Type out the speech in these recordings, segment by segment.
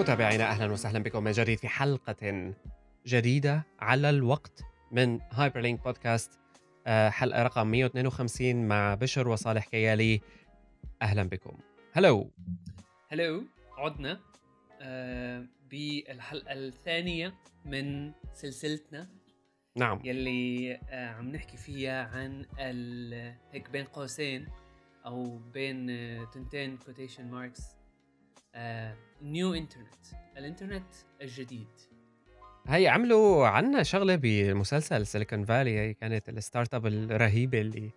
متابعينا أهلا وسهلا بكم من جديد في حلقة جديدة على الوقت من هايبر لينك بودكاست حلقة رقم 152 مع بشر وصالح كيالي. أهلا بكم. هلو هلو عدنا. آه بالحلقة الثانية من سلسلتنا نعم. يلي آه عم نحكي فيها عن هيك بين قوسين أو بين آه، تنتين quotation marks new internet الانترنت الجديد. هي عملوا عنا شغلة بمسلسل سيليكون فالي هي كانت ال startup الرهيبة اللي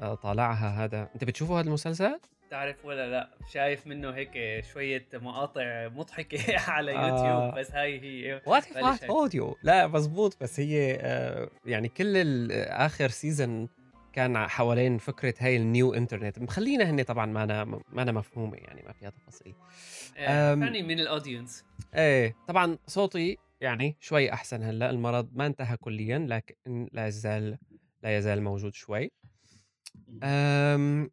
آه، طالعها هذا. أنت بتشوفوا هذا المسلسل؟ تعرف ولا لا؟ شايف منه هيك شوية مقاطع مضحكة على آه. يوتيوب بس هاي هي. what. اوديو لا مزبوط بس هي آه، يعني كل آخر season كان حوالين فكرة هاي ال new internet. مخلينا هن طبعا ما أنا ما أنا مفهومة يعني ما فيها تفاصيل. أم. funny من ال audience إيه طبعا صوتي يعني شوي أحسن هلأ. المرض ما انتهى كليا لكن لا يزال لا يزال موجود شوي. أم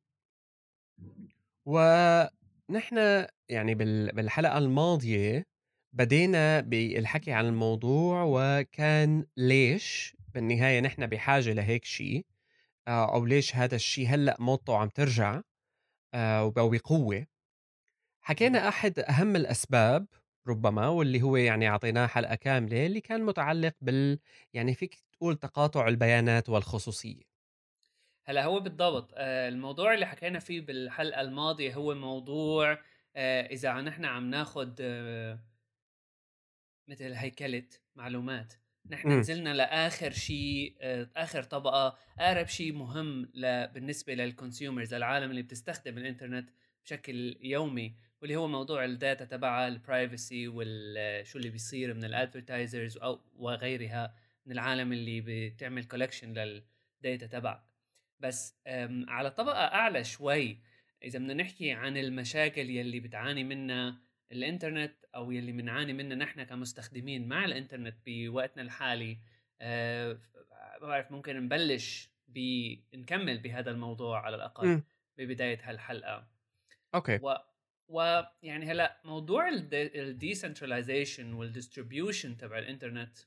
ونحن يعني بال- بالحلقة الماضية بدينا بالحكي عن الموضوع وكان ليش بالنهاية نحن بحاجة لهيك شيء آه، أو ليش هذا الشيء هلأ موضته عم ترجع آه، وبقوه حكينا أحد أهم الأسباب ربما واللي هو يعني أعطيناه حلقة كاملة اللي كان متعلق بال يعني فيك تقول تقاطع البيانات والخصوصية. هلأ هو بالضبط آه، الموضوع اللي حكينا فيه بالحلقة الماضية هو موضوع إذا نحن عم ناخد آه، مثل هيكلة معلومات. نحن. نزلنا لآخر شيء آه، آخر طبقة أقرب شيء مهم ل- بالنسبة لل consumers العالم اللي بتستخدم الإنترنت بشكل يومي واللي هو موضوع ال data تبعها ال privacy وشو اللي بيصير من ال advertisers أو وغيرها من العالم اللي بتعمل collection لل data تبعك بس على طبقة أعلى شوي إذا بدنا نحكي عن المشاكل يلي بتعاني منها الإنترنت أو يلي بنعاني منها نحن كمستخدمين مع الإنترنت بوقتنا الحالي أه، ما بعرف ممكن نبلش بنكمل بهذا الموضوع على الأقل مم. ببداية هالحلقة okay و ويعني هلأ موضوع ال decentralization وال distribution تبع الإنترنت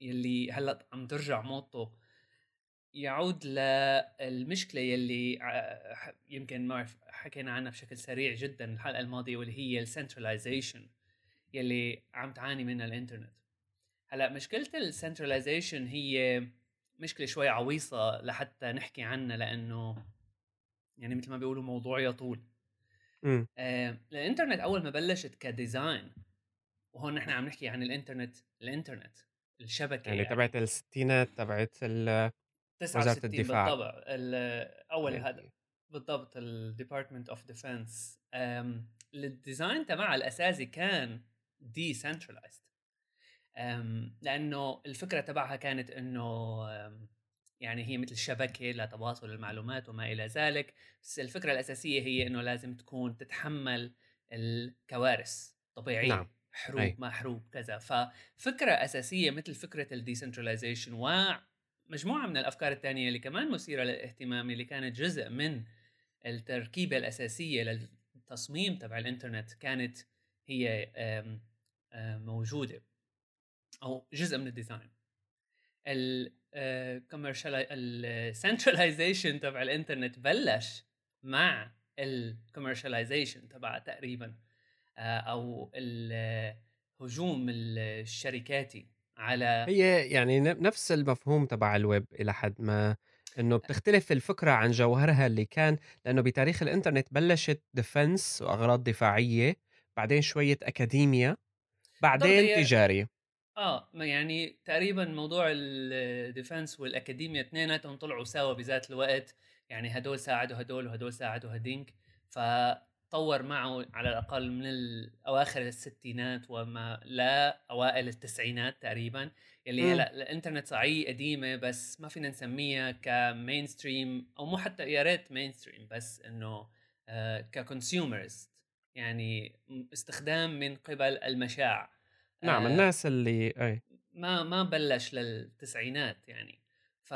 يلي هلأ عم ترجع موضته يعود للمشكله يلي يمكن ما حكينا عنها بشكل سريع جدا الحلقة الماضية واللي هي ال centralization يلي عم تعاني منها الإنترنت. هلأ مشكلة ال centralization هي مشكلة شوي عويصة لحتى نحكي عنها لأنه يعني مثل ما بيقولوا موضوع يطول. آه، الإنترنت أول ما بلشت ك design وهون نحن عم نحكي عن الإنترنت الإنترنت الشبكة يعني. تبعت الستينات تبعت ال 69 الدفاع. بالطبع ال- أول يعني هذا بالضبط ال Department of Defense ال design تبعها الأساسي كان decentralized لأنه الفكرة تبعها كانت إنه أم، يعني هي مثل شبكه لتواصل المعلومات وما إلى ذلك بس الفكرة الأساسية هي إنه لازم تكون تتحمل الكوارث طبيعية نعم. حروب أي. ما حروب كذا ففكرة أساسية مثل فكرة ال decentralization ومجموعه من الأفكار الثانية اللي كمان مثيرة للاهتمام اللي كانت جزء من التركيبة الأساسية للتصميم تبع الإنترنت كانت هي آم، موجودة أو جزء من ال design. ال ال centralization تبع الإنترنت بلش مع ال commercialization تبعها تقريبا آه، أو الهجوم الشركاتي. على هي يعني نفس المفهوم تبع الويب إلى حد ما إنه بتختلف الفكرة عن جوهرها اللي كان لأنه بتاريخ الإنترنت بلشت defense وأغراض دفاعية بعدين شوية اكاديميا بعدين هي- تجاري آه ما يعني تقريبا موضوع ال defense وال academia اثنيناتهم طلعوا سوا بذات الوقت يعني هدول ساعدوا هدول وهدول ساعدوا هدينك فطور معه على الأقل من أواخر الستينات وما لا أوائل التسعينات تقريبا يلي مم. هلا الإنترنت صحيح قديمة بس ما فينا نسميها ك mainstream أو مو حتى يا ريت mainstream بس إنه آه ك consumers يعني استخدام من قبل المشاع نعم آه، الناس اللي أي ما ما بلش للتسعينات يعني ف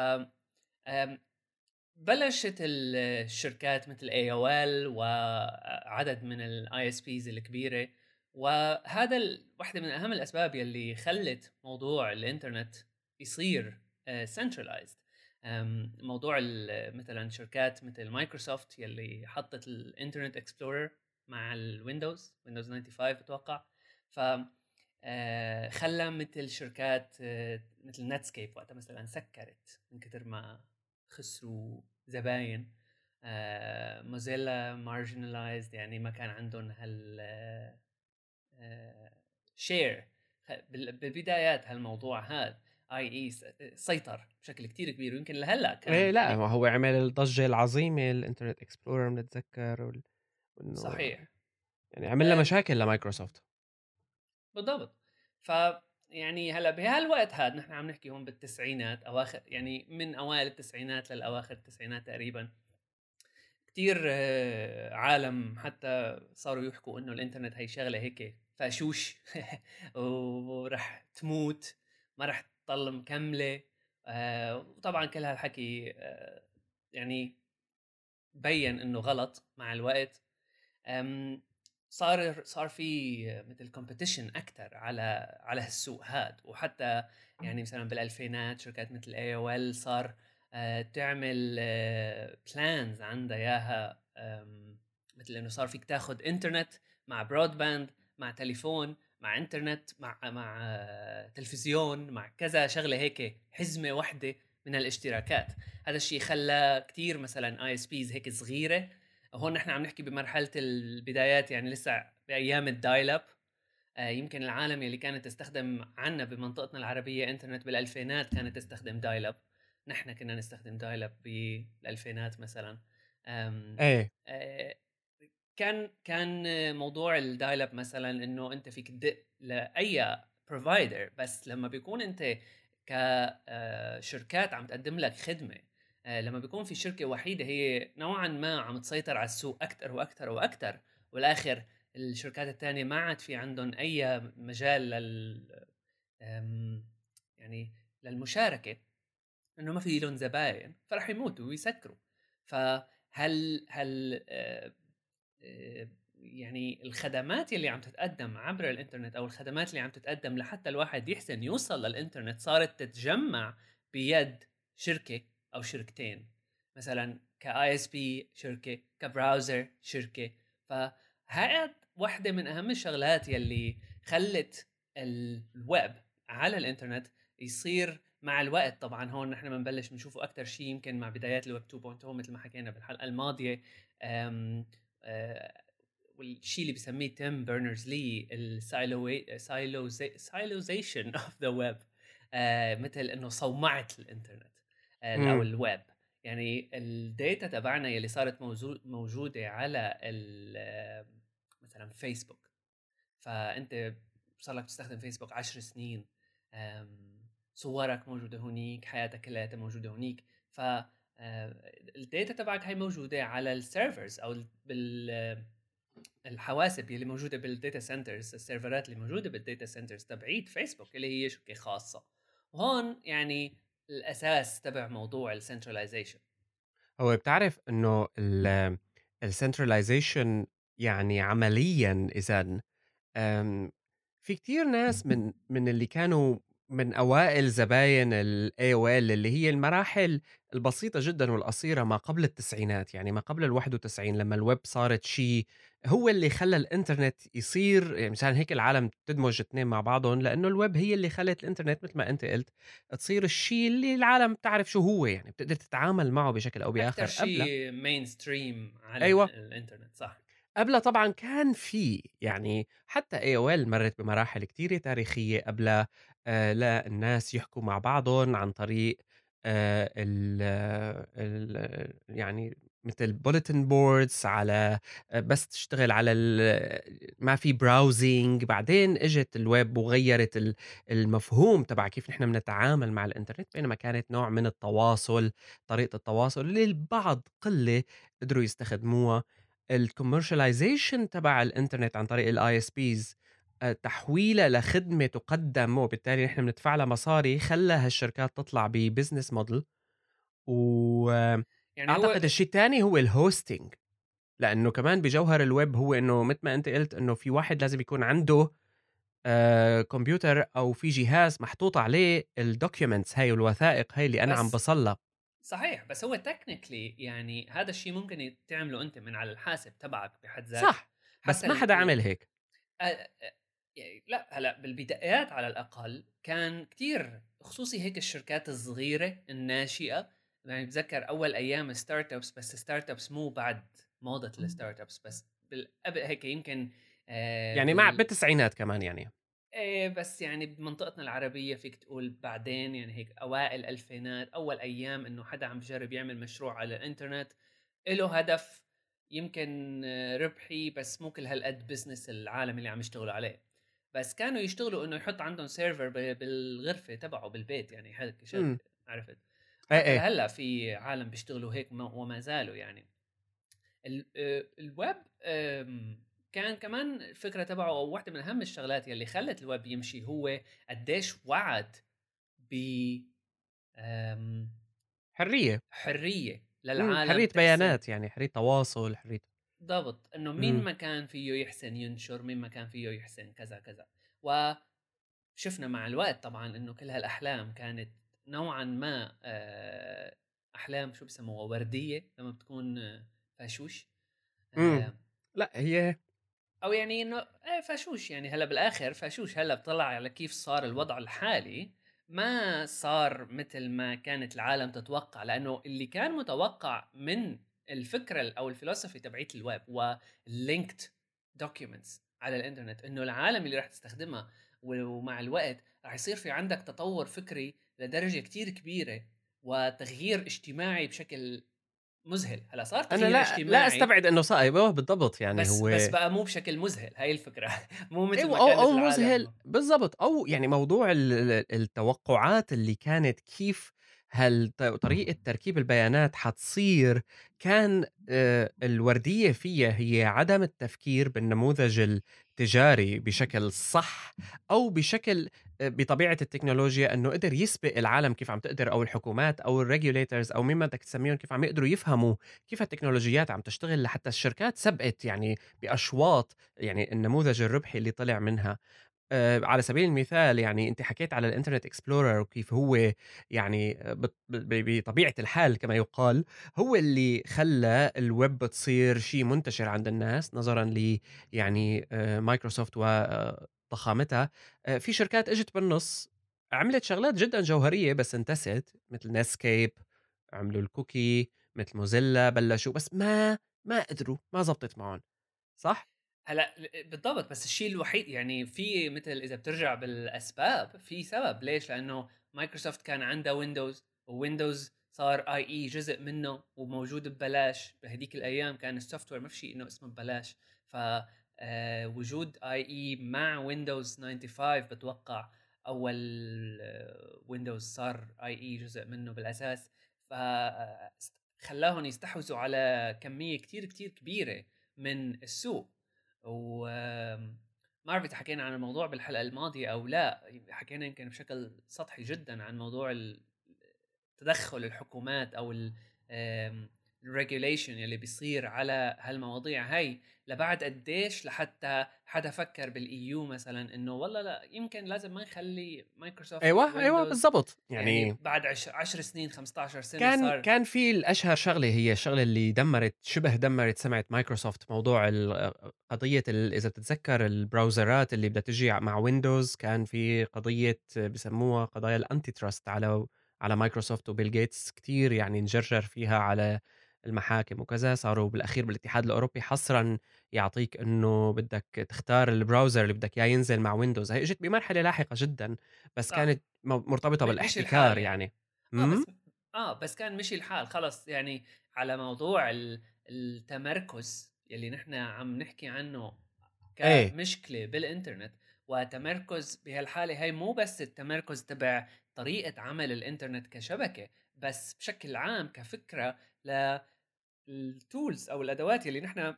بلشت الشركات مثل AOL وعدد من ال ISPs الكبيرة وهذا ال... واحدة من أهم الأسباب يلي خلت موضوع الإنترنت يصير centralized موضوع مثلا شركات مثل مايكروسوفت يلي حطت ال Internet Explorer مع ال Windows Windows 95 أتوقع. ف آه، خلى مثل شركات آه، مثل Netscape وقتها مثلا سكرت من كثر ما خسروا زباين. موزيلا marginalized يعني ما كان عندهم هال share آه، بالبدايات هالموضوع هذا إي إي سيطر بشكل كتير كبير ويمكن لهلأ كان إيه لا هو عمل الضجة العظيمة ال Internet Explorer بنتذكر وال... صحيح. يعني عمل لها مشاكل لمايكروسوفت. بالضبط. ف يعني هلأ بهالوقت هذا نحن عم نحكي هون بالتسعينات أواخر يعني من أوائل التسعينات للأواخر التسعينات تقريبا كثير آه، عالم حتى صاروا يحكوا إنه الإنترنت هي شغلة هيك فاشوش ورح تموت ما رح تضل مكملة آه، وطبعا كل هالحكي آه، يعني بين إنه غلط مع الوقت. صار صار في مثل competition أكثر على على هالسوق هاد. وحتى يعني مثلا بالألفينات شركات مثل AOL صار آه، تعمل plans عندها إياها مثل إنه صار فيك تاخذ انترنت مع broadband مع تليفون مع انترنت مع مع تلفزيون مع كذا شغلة هيك حزمة واحدة من الاشتراكات. هذا الشيء خلى كثير مثلا ISPs هيك صغيرة هون نحن عم نحكي بمرحلة البدايات يعني لسه بأيام ال dial-up آه يمكن العالم اللي كانت تستخدم عنا بمنطقتنا العربية إنترنت بالألفينات كانت تستخدم dial-up نحن كنا نستخدم dial-up بالألفينات مثلا. إيه. آه كان كان موضوع ال dial-up مثلا إنه أنت فيك تدق لأي provider بس لما بيكون أنت كشركات آه، عم تقدم لك خدمة لما بيكون في شركة وحيدة هي نوعا ما عم تسيطر على السوق أكثر وأكثر وأكثر والآخر الشركات الثانية ما عاد في عندهم أي مجال لل يعني للمشاركة إنه ما في لهم زباين فراح يموتوا ويسكروا. فهل هل آه، يعني الخدمات اللي عم تتقدم عبر الإنترنت أو الخدمات اللي عم تتقدم لحتى الواحد يحسن يوصل للإنترنت صارت تتجمع بيد شركة؟ أو شركتين. مثلا كآي إس بي شركة كبراوزر شركة. فهاد واحدة من أهم الشغلات يلي خلت الويب على الإنترنت يصير مع الوقت. طبعا هون نحن بنبلش بنشوفه أكثر شيء يمكن مع بدايات الويب 2.0 مثل ما حكينا بالحلقة الماضية. والشيء اللي بسميه تيم بيرنرز لي ال siloization of the web. مثل إنه صومعة الإنترنت. آه، أو الويب يعني ال data تبعنا يلي صارت موجودة على مثلا فيسبوك فأنت صار لك تستخدم فيسبوك عشر سنين صورك موجودة هونيك حياتك كلها موجودة هونيك. ف ال data تبعك هي موجودة على ال servers أو بال الحواسب اللي موجودة بال data centers السيرفرات اللي موجودة بال data centers تبعيت فيسبوك اللي هي شركة خاصة. وهون يعني الأساس تبع موضوع ال centralization هو بتعرف إنه ال centralization يعني عمليا اذا في كتير ناس من من اللي كانوا من أوائل زباين ال AOL اللي هي المراحل البسيطة جدًا والقصيرة ما قبل التسعينات، يعني ما قبل ال91 لمّا الويب صارت شيء هو اللي خلّى الإنترنت يصير يعني مشان هيك العالم تدمج اثنين مع بعضهم، لإنه الويب هي اللي خلّت الإنترنت مثل ما أنت قُلت تصير الشيء اللي العالم بتعرف شو هو يعني، بتقدر تتعامل معه بشكل أو بآخر أكتر شيء mainstream على أيوه. الإنترنت صح. قبلها طبعًا كان في، يعني حتى AOL مرّت بمراحل كتيرة تاريخية قبلها آآ للناس يحكوا مع بعضهم عن طريق آآ ال ال يعني مثل bulletin boards على بس تشتغل على ما في browsing بعدين إجت الويب وغيّرت المفهوم تبع كيف نحن بنتعامل مع الإنترنت، بينما كانت نوع من التواصل، طريقة التواصل اللي البعض قلة قدروا يستخدموها. الcommercialization تبع الإنترنت عن طريق الISPs آآ تحويلها لخدمة تُقدّم وبالتالي نحن بندفع لها مصاري، خلّى هالشركات تطلع بbusiness model. و يعني هو الشيء التاني هو الhosting لأنه كمان بجوهر الويب هو إنه مثل ما أنت قلت إنه في واحد لازم يكون عنده آه كمبيوتر أو في جهاز محطوط عليه ال documents هاي والوثائق هاي اللي أنا عم بس بوصلها صحيح بس هو technically يعني هذا الشيء ممكن تعمله أنت من على الحاسب تبعك بحد ذاته. صح بس ما حدا عمل هيك. آه، آه، يعني لا هلأ بالبدايات على الأقل كان كتير خصوصي هيك الشركات الصغيرة الناشئة. يعني بتذكر أول أيام startups بس startups مو بعد موضة ال startups بس بال- قبل هيك يمكن آه، يعني مع بال- بالتسعينات كمان يعني. إيه بس يعني بمنطقتنا العربية فيك تقول بعدين يعني هيك أوائل الألفينات أول أيام إنه حدا عم بجرب يعمل مشروع على الإنترنت. له هدف يمكن آه، ربحي بس مو كل هالقد business العالم اللي عم يشتغلوا عليه. بس كانوا يشتغلوا إنه يحط عندهم server ب- بالغرفة تبعه بالبيت يعني هيك مم. شغل عرفت حتى إيه هلا في عالم بيشتغلوا هيك ما- وما زالوا يعني ال- آه، الويب آم، كان كمان الفكرة تبعه أو واحدة من أهم الشغلات يلي خلت الويب يمشي هو قديش وعد ب حرية حرية مم. للعالم حرية بيانات يعني حرية تواصل حرية بالضبط إنه مين مم. ما كان فيه يحسن ينشر مين ما كان فيه يحسن كذا كذا. وشفنا مع الوقت طبعا إنه كل هالأحلام كانت نوعا ما آه، أحلام شو بسموها وردية لما بتكون آه، فاشوش. مم. آه، لا هي أو يعني إنه إيه فاشوش يعني. هلأ بالآخر فاشوش. هلأ بطلع على كيف صار الوضع الحالي. ما صار مثل ما كانت العالم تتوقع لأنه اللي كان متوقع من الفكرة أو الفلسفه تبعيت ال web وال linked documents على الإنترنت إنه العالم اللي راح تستخدمها ومع الوقت راح يصير في عندك تطور فكري لدرجة كتير كبيرة وتغيير اجتماعي بشكل مذهل. هلأ صار أنا تغيير لا اجتماعي لا أستبعد إنه صار أيوه بالضبط يعني بس هو بس بقى مو بشكل مذهل هاي الفكرة. مو مثل أيوه ما أو كانت أو العالم. مذهل بالضبط. أو يعني موضوع ال- ال- التوقعات اللي كانت كيف هل طريقة تركيب البيانات حتصير كان الوردية فيها هي عدم التفكير بالنموذج التجاري بشكل صح أو بشكل بطبيعة التكنولوجيا إنه قدر يسبق العالم كيف عم تقدر أو الحكومات أو ال regulators أو مين ما بدك تسميهم كيف عم يقدروا يفهموا كيف التكنولوجيات عم تشتغل لحتى الشركات سبقت يعني بأشواط يعني النموذج الربحي اللي طلع منها. على سبيل المثال يعني أنت حكيت على ال Internet Explorer وكيف هو يعني آه، بطبيعة الحال كما يقال هو اللي خلى الويب تصير شيء منتشر عند الناس نظرا ل يعني آه، مايكروسوفت وضخامتها آه، في شركات إجت بالنص عملت شغلات جدا جوهرية بس انتست مثل Netscape عملوا ال cookie مثل Mozilla بلشوا بس ما ما قدروا ما زبطت معهم صح؟ هلأ بالضبط بس الشيء الوحيد يعني في مثل إذا بترجع بالأسباب في سبب. ليش؟ لأنه مايكروسوفت كان عندها ويندوز وويندوز صار IE جزء منه وموجود ببلاش. بهديك الأيام كان ال software ما في شيء إنه اسمه ببلاش. ف وجود IE مع ويندوز 95 بتوقع أول ويندوز صار IE جزء منه بالأساس. ف خلاهم يستحوذوا على كمية كتير كتير كبيرة من السوق. و آم، ما بعرف إذا حكينا عن الموضوع بالحلقة الماضية أو لا حكينا يمكن بشكل سطحي جدا عن موضوع تدخل الحكومات أو ال regulation اللي بيصير على هالمواضيع هاي لبعد قديش لحتى حدا فكر بال EU مثلا إنه والله لا يمكن لازم ما نخلي مايكروسوفت أيوه أيوه بالضبط. يعني, يعني بعد 10 سنين 15 سنة كان صار كان في الأشهر شغلة هي الشغله اللي دمرت شبه دمرت سمعه مايكروسوفت موضوع قضية إذا بتتذكر ال browser ات اللي بدها تجي مع ويندوز كان في قضية بسموها قضايا ال antitrust على على مايكروسوفت وبيل جيتس. كثير يعني انجرجر فيها على المحاكم وكذا صاروا بالأخير بالاتحاد الأوروبي حصرا يعطيك إنه بدك تختار ال browser اللي بدك إياه ينزل مع ويندوز هي إجت بمرحلة لاحقة جدا بس آه. كانت مرتبطة بالاحتكار يعني, مم؟ بس آه بس كان مشي الحال خلص يعني على موضوع ال- التمركز يلي نحن عم نحكي عنه إيه. كمشكلة بالإنترنت وتمركز بهالحالة هي مو بس التمركز تبع طريقة عمل الإنترنت كشبكة بس بشكل عام كفكرة لل tools أو الأدوات يلي نحن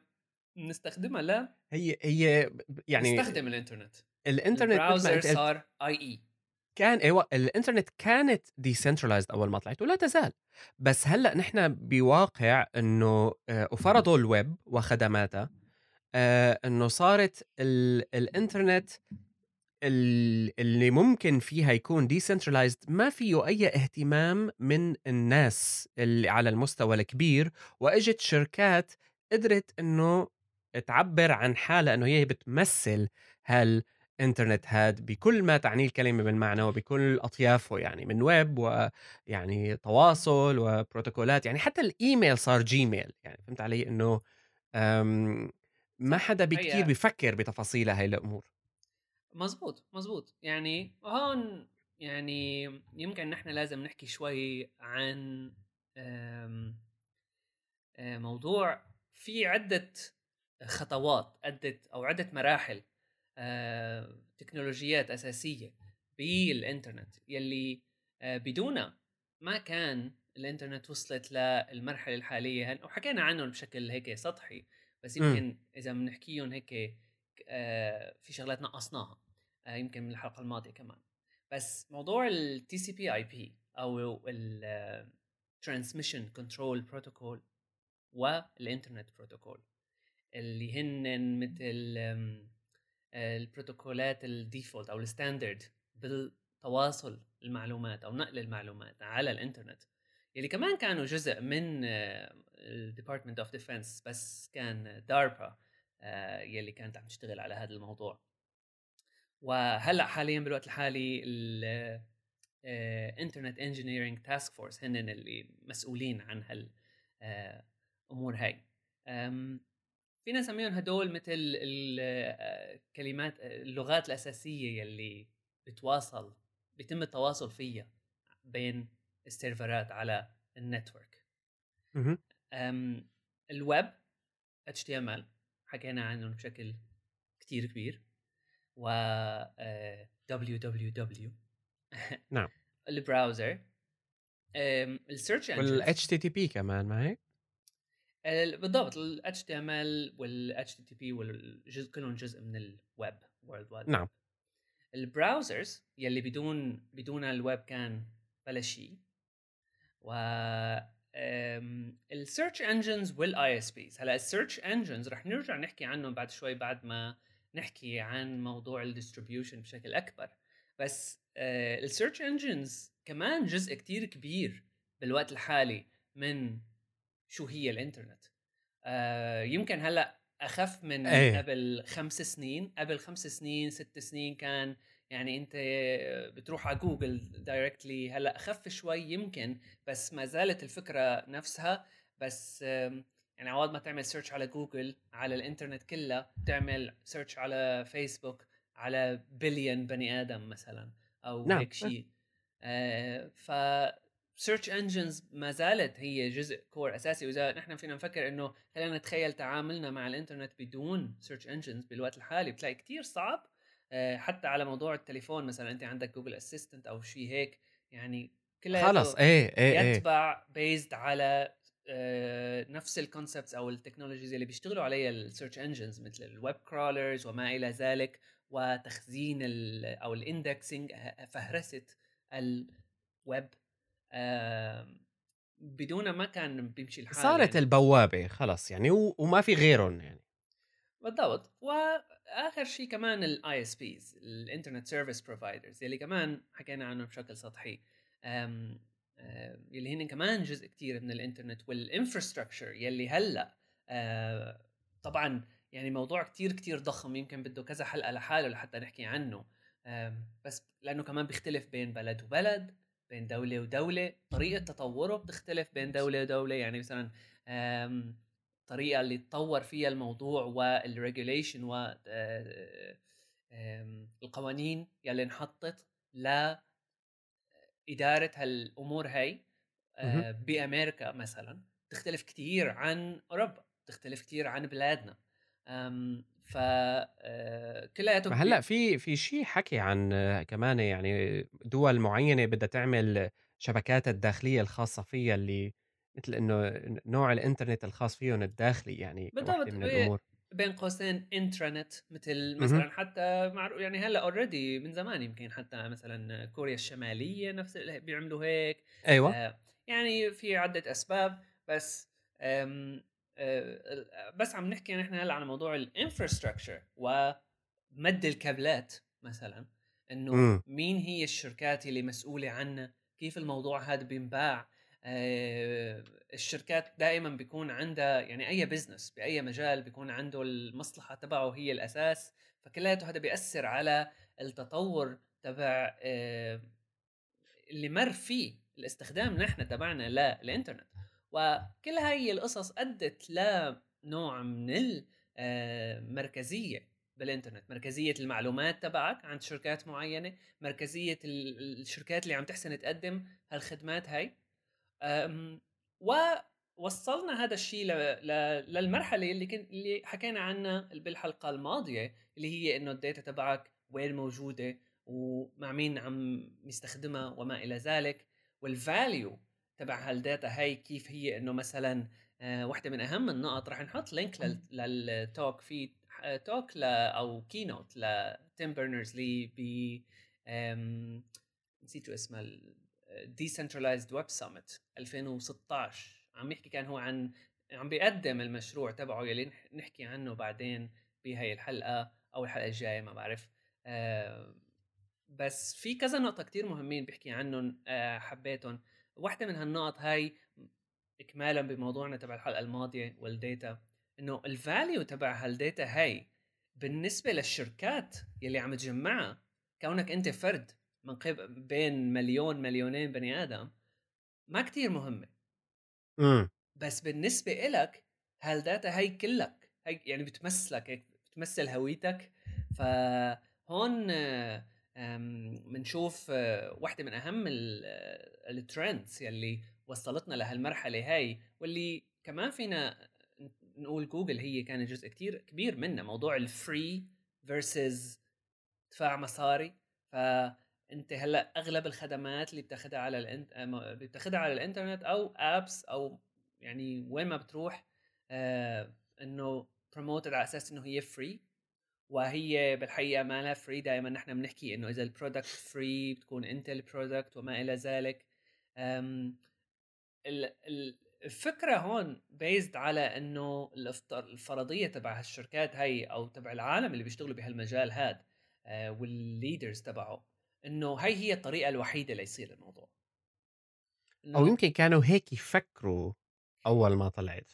بنستخدمها لا هي هي يعني نستخدم الإنترنت. الإنترنت ال browser صار IE. كان أيوه الإنترنت كانت decentralized أول ما طلعت ولا تزال، بس هلأ نحن بواقع إنه آآ وفرضوا الويب وخدماتها آآ إنه صارت ال الإنترنت ال اللي ممكن فيها يكون decentralized ما فيه أي اهتمام من الناس اللي على المستوى الكبير، وإجت شركات قدرت إنه تعبّر عن حالها إنه هي بتمثّل هالإنترنت هاد بكل ما تعنيه الكلمة بالمعنى وبكل أطيافه يعني من ويب ويعني تواصل وبروتوكولات، يعني حتى الإيميل صار Gmail يعني فهمت علي؟ إنه آمم ما حدا بكتير هي بيفكّر بتفاصيل هاي الأمور. مزبوط مزبوط يعني هون يعني يمكن نحن لازم نحكي شوي عن آه، موضوع في عدة خطوات عدة أو عدة مراحل آه، تكنولوجيات أساسية بالإنترنت يلي آه، بدونها ما كان الإنترنت وصلت للمرحلة الحالية وحكينا عنهم بشكل هيك سطحي بس إمم. يمكن إذا بنحكيهم هيك في شغلات نقصناها يمكن من الحلقة الماضية كمان. بس موضوع ال TCP IP أو ال Transmission Control Protocol وال Internet Protocol اللي هن مثل آه، البروتوكولات ال default أو ال standard بالتواصل المعلومات أو نقل المعلومات على الإنترنت. يلي كمان كانوا جزء من ال Department of Defense بس كان DARPA يلي كانت عم تشتغل على هذا الموضوع. وهلأ حاليا بالوقت الحالي ال Internet Engineering Task Force هن اللي مسؤولين عن هالامور هاي. أم، فينا نسميهم هدول مثل الكلمات اللغات الأساسية يلي بتواصل بيتم التواصل فيها بين ال server ات على ال network. الويب HTML حكينا عنهم بشكل كتير كبير. و آه، www نعم. ال browser ال search engines والHTTP كمان ما هيك؟ ال- بالضبط ال HTML وال HTTP والجزء كلهم جزء من الويب World Wide نعم. ال browsers يلي بدون بدون الويب كان بلا شيء و ال search engines وال ISPs هلأ ال search engines رح نرجع نحكي عنهم بعد شوي بعد ما نحكي عن موضوع ال distribution بشكل أكبر. بس ال search engines كمان جزء كتير كبير بالوقت الحالي من شو هي الإنترنت. آه يمكن هلأ أخف من إيه. قبل خمس سنين. قبل خمس سنين ست سنين كان يعني أنت بتروح على جوجل directly هلأ أخف شوي يمكن بس ما زالت الفكرة نفسها. بس يعني عوض ما تعمل search على جوجل على الإنترنت كلها تعمل search على فيسبوك على بليون بني آدم مثلا أو نعم. هيك شيء. آه ف search engines ما زالت هي جزء core أساسي. وإذا نحن فينا نفكر إنه خلينا نتخيل تعاملنا مع الإنترنت بدون search engines بالوقت الحالي بتلاقي كتير صعب. آه، حتى على موضوع التليفون مثلا أنت عندك Google Assistant أو شيء هيك يعني كلها خلص إيه إيه إيه. يتبع based على نفس ال concepts أو ال technologies اللي بيشتغلوا عليها ال search engines مثل ال web crawlers وما إلى ذلك وتخزين ال أو ال indexing فهرسه الويب بدون ما كان بيمشي الحال صارت يعني. البوابة خلص يعني. وما في غيرهم يعني بالضبط وآخر شيء كمان ال ISPs ال Internet service providers اللي كمان حكينا عنه بشكل سطحي يلي هن كمان جزء كتير من الإنترنت وال infrastructure يلي هلا آه، طبعا يعني موضوع كتير كتير ضخم يمكن بده كذا حلقة لحاله لحتى نحكي عنه. أم، بس لأنه كمان بيختلف بين بلد وبلد بين دولة ودولة. طريقة تطوره بتختلف بين دولة ودولة. يعني مثلا أم، الطريقة اللي تطور فيها الموضوع والريجوليشن و آه، آم، القوانين يلي انحطت ل إدارة هالأمور هاي آه،. بأمريكا مثلا تختلف كثير عن أوروبا تختلف كثير عن بلادنا. ف آه، كلياته ما هلأ في في شيء حكي عن آه، كمان يعني دول معينة بدها تعمل شبكات الداخلية الخاصة فيها اللي مثل إنه نوع الإنترنت الخاص فيهم الداخلي يعني بالضبط من الأمور. بين قوسين انترنت مثل. مثلا حتى معروف يعني هلأ اوريدي من زمان يمكن حتى مثلا كوريا الشمالية نفس بيعملوا هيك أيوه. آه، يعني في عدة أسباب بس آم، آه، بس عم نحكي نحن هلأ عن موضوع ال infrastructure ومد الكابلات مثلا إنه إمم. مين هي الشركات اللي مسؤولة عنها كيف الموضوع هذا بينباع الشركات دائما بيكون عندها يعني أي business بأي مجال بيكون عنده المصلحة تبعه هي الأساس فكلياته هذا بيأثر على التطور تبع آه، اللي مر فيه الاستخدام نحن تبعنا للانترنت وكل هاي القصص أدت لنوع من المركزيه بالإنترنت. مركزية المعلومات تبعك عند شركات معينة مركزية ال- الشركات اللي عم تحسن تقدم هالخدمات هاي. ووصلنا هذا الشيء للمرحلة اللي كن اللي حكينا عنها بالحلقة الماضية اللي هي إنه الداتا تبعك وين موجودة ومع مين عم يستخدمها وما إلى ذلك وال value تبع هالداتا هاي كيف هي إنه مثلا آه، واحدة من أهم النقط رح نحط link لل- لل talk في آه، talk ل أو keynote لتيم بيرنرز لي ب آم، نسيت شو اسمها Decentralized Web Summit 2016 عم يحكي كان هو عن عم بيقدم المشروع تبعه يلي نح- نحكي عنه بعدين بهي الحلقة أو الحلقة الجاية ما بعرف. آه، بس في كذا نقطة كتير مهمين بحكي عنهم آه، حبيتهم. واحدة من هالنقط هاي اكمالا بموضوعنا تبع الحلقة الماضية وال data إنه ال value تبع هال data هاي بالنسبة للشركات يلي عم تجمعها كونك أنت فرد من قبل بين مليون مليونين بني آدم ما كتير مهمة. إمم. بس بالنسبة إلك هالداتا هاي كلك؟ هي يعني بتمثلك هيك بتمثل هويتك. فهون بنشوف آه، واحدة من أهم ال trends يلي وصلتنا لهالمرحلة هاي واللي كمان فينا نقول جوجل هي كانت جزء كتير كبير منها موضوع ال free versus دفع مصاري. فانت هلأ أغلب الخدمات اللي بتاخدها على الانت بتاخدها على الإنترنت أو apps أو يعني وين ما بتروح آه إنه promoted على أساس إنه هي free وهي بالحقيقة ما لها free دائما نحن بنحكي إنه إذا ال product free بتكون انت ال product وما إلى ذلك. الفكرة هون based على إنه الفرضية تبع هالشركات هاي أو تبع العالم اللي بيشتغلوا بهالمجال هاد آه، والليدرز تبعه. إنه هاي هي الطريقة الوحيدة ليصير الموضوع. إنه- يمكن كانوا هيك يفكروا أول ما طلعت.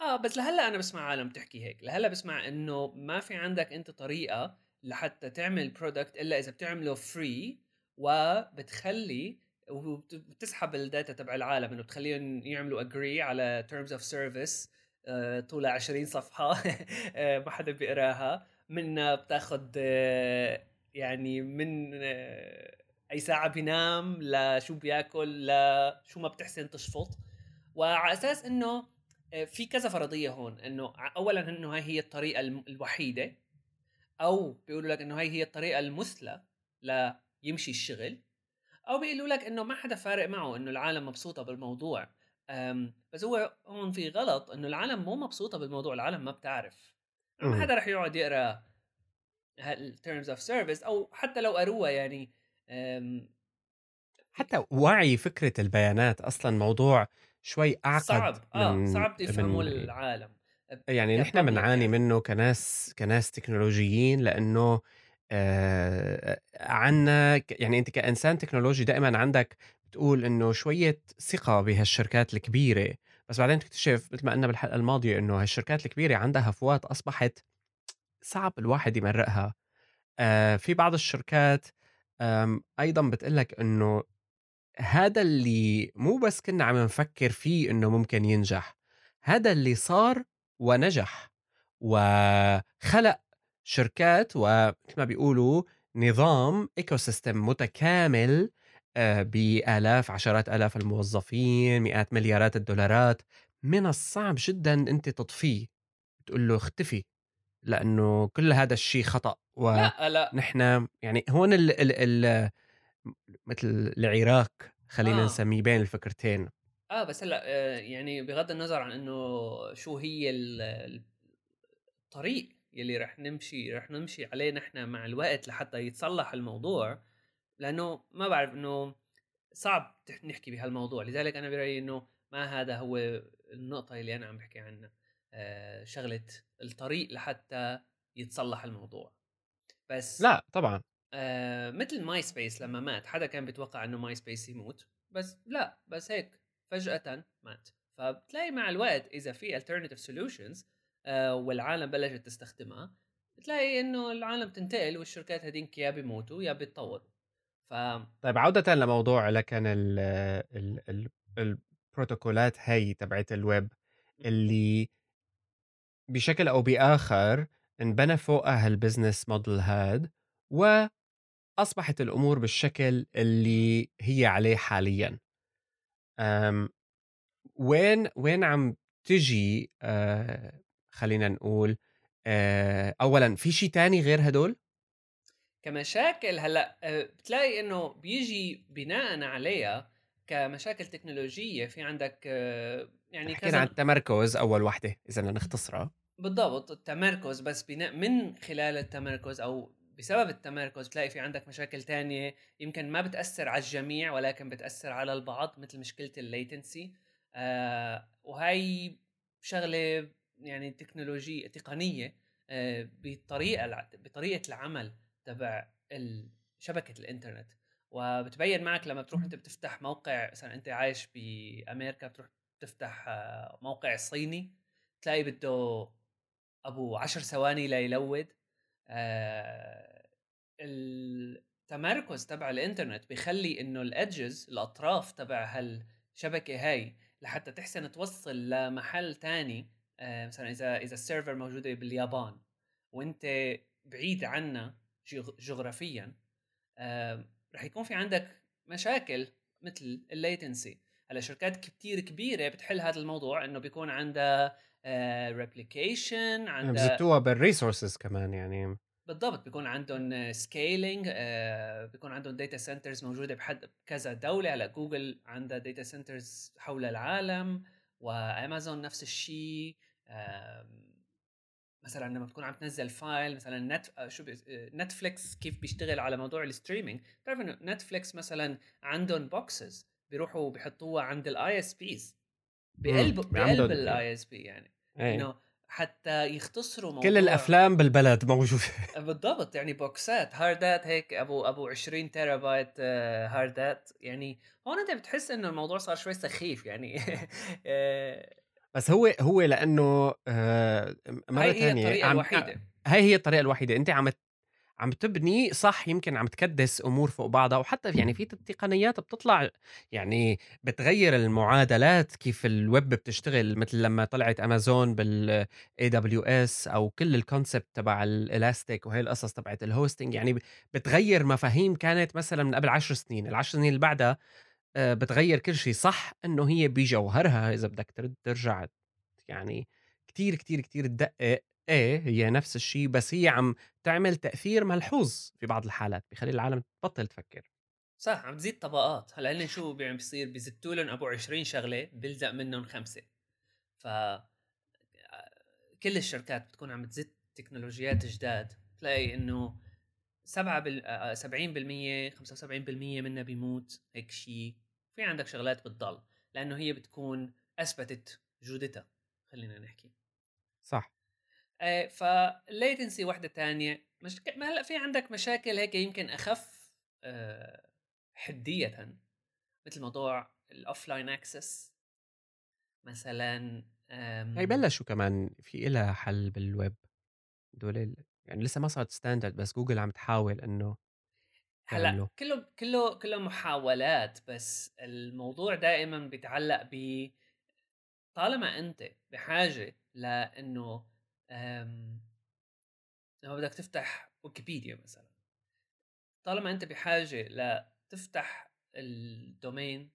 آه بس لهلأ أنا بسمع عالم تحكي هيك. لهلأ بسمع إنه ما في عندك أنت طريقة لحتى تعمل product إلا إذا بتعمله free وبتخلي وبتسحب الداتا تبع العالم. إنه بتخليهم يعملوا اجري على of service آه، طولها 20 صفحة. آه، ما حدا بيقراها. منها بتاخذ آه، يعني من آه، أي ساعة بينام لشو بياكل لشو ما بتحسن تشفط. وعلى أساس إنه آه، في كذا فرضية هون إنه اولا إنه هاي هي الطريقة الوحيدة أو بيقولوا لك إنه هاي هي الطريقة المثلى ليمشي الشغل أو بيقولوا لك إنه ما حدا فارق معه إنه العالم مبسوطة بالموضوع. بس هو هون في غلط إنه العالم مو مبسوطة بالموضوع العالم ما بتعرف. ما. حدا رح يقعد يقرأ terms of service أو حتى لو قروها يعني حتى وعي فكرة البيانات أصلًا موضوع شوي أعقد صعب آه صعب من العالم يعني نحن بنعاني يعني. منه كناس كناس تكنولوجيين لأنه آآ عنا يعني أنت كإنسان تكنولوجي دائمًا عندك بتقول إنه شوية ثقة بهالشركات الكبيرة، بس بعدين تكتشف مثل ما قلنا بالحلقة الماضية إنه هالشركات الكبيرة عندها هفوات أصبحت صعب الواحد يمرقها. آآ في بعض الشركات آمم أيضًا بتقول لك إنه هذا اللي مو بس كنا عم نفكر فيه إنه ممكن ينجح، هذا اللي صار ونجح، وخلق شركات ومثل ما بيقولوا نظام ecosystem متكامل آآ بآلاف عشرات آلاف الموظفين، مئات مليارات الدولارات، من الصعب جدًا أنت تطفيه، تقول له اختفي، لأنه كل هذا الشيء خطأ، لا لا ونحن يعني هون ال ال ال مثل العراك خلّينا آه. نسميه بين الفكرتين. آه بس هلأ آه، يعني بغض النظر عن إنه شو هي ال- ال- الطريق يلي رح نمشي رح نمشي عليه نحن مع الوقت لحتى يتصلح الموضوع لأنه ما بعرف إنه صعب نحكي بهالموضوع لذلك أنا برأيي إنه ما هذا هو النقطة اللي أنا عم بحكي عنها شغلة الطريق لحتى يتصلح الموضوع. بس لا طبعا. آه مثل ماي سبيس لما مات حدا كان بيتوقع إنه ماي سبيس يموت بس لا بس هيك فجأة مات. فبتلاقي مع الوقت إذا في alternative solutions آه والعالم بلشت تستخدمها بتلاقي إنه العالم تنتقل والشركات هدينك يا بيموتوا يا بيتطوروا ف طيب عودة لموضوع لكن ال ال ال البروتوكولات هي تبعت الويب اللي بشكل أو بآخر انبنى فوقها هال business model هاد وأصبحت الأمور بالشكل اللي هي عليه حاليا. أم وين وين عم تجي آه خلينا نقول آه اولا في شيء تاني غير هدول؟ كمشاكل هلأ آه، بتلاقي إنه بيجي بناء عليها كمشاكل تكنولوجية في عندك آه، يعني حكينا عن التمركز أول وحدة إذا نختصرها. بالضبط التمركز بس بناء من خلال التمركز أو بسبب التمركز بتلاقي في عندك مشاكل تانية يمكن ما بتأثر على الجميع ولكن بتأثر على البعض مثل مشكلة الليتنسي آه وهي شغلة يعني تكنولوجية تقنية آه بطريقة بطريقة العمل تبع شبكة الإنترنت. وبتبين معك لما بتروح انت بتفتح موقع مثلا أنت عايش بأمريكا بتروح تفتح آه، موقع صيني تلاقي بده أبو عشر ثواني ليلود آه التمركز تبع الإنترنت بيخلي إنه الأدجز الأطراف تبع هالشبكة هاي لحتى تحسن توصل لمحل تاني. آه مثلا إذا إذا ال server موجودة باليابان وإنت بعيد عنا جغرافيا آه رح يكون في عندك مشاكل مثل ال latency هلا شركات كتير كبيرة بتحل هذا الموضوع إنه بيكون عندها replication عندها بزتوها بال resources كمان يعني. بالضبط بيكون عندهم scaling آه بيكون عندهم data centers موجودة بحد كذا دولة. هلأ جوجل عندها data centers حول العالم وامازون نفس الشيء. مثلا لما تكون عم تنزل file مثلا نت آه، شو نتفليكس آه، كيف بيشتغل على موضوع ال streaming بتعرف إنه نتفليكس مثلا عندهم boxes بيروحوا بيحطوها عند ال ISPs بقلب بقلب ال ISP يعني إيه. إنه حتى يختصروا موضوع كل الأفلام بالبلد موجودة. بالضبط يعني بوكسات هاردات هيك أبو أبو 20 تيرا بايت آه، هاردات يعني هون أنت بتحس إنه الموضوع صار شوي سخيف يعني. بس هو هو لأنه آه مرة هي هي الطريقة الوحيدة. هاي هي الطريقة الوحيدة أنت عم عم تبني صح يمكن عم تكدس أمور فوق بعضها وحتى يعني في تقنيات بتطلع يعني بتغير المعادلات كيف الويب بتشتغل مثل لما طلعت امازون بال AWS أو كل ال concept تبع الالاستيك وهي القصص تبعت ال hosting يعني بتغير مفاهيم كانت مثلا من قبل عشر سنين. العشر سنين اللي بعدها آه، بتغير كل شيء. صح إنه هي بجوهرها إذا بدك ترجع يعني كتير كتير كتير تدقق إيه هي نفس الشيء بس هي عم تعمل تأثير ملحوظ في بعض الحالات بخلي العالم تبطل تفكر. صح عم تزيد طبقات. هلأ هن شو عم بيصير بيزتوا لهم أبو 20 شغلة بيلزق منهم خمسة. ف كل الشركات بتكون عم تزت تكنولوجيات جداد. تلاقي إنه 7 بال 70% 75% منها بيموت هيك شيء. في عندك شغلات بتضل لأنه هي بتكون أثبتت جودتها خلينا نحكي. صح. فال latency وحده ثانية مش ما هلأ في عندك مشاكل هيك يمكن أخف آه حدية مثل موضوع ال offline access مثلا هي بلشوا كمان في إلها حل بالويب دول يعني لسه ما صارت standard بس جوجل عم تحاول إنه هلأ كله كله كله محاولات بس الموضوع دائما بيتعلق ب طالما أنت بحاجة لإنه لما بدك تفتح ويكيبيديا مثلا طالما أنت بحاجة لتفتح ال domain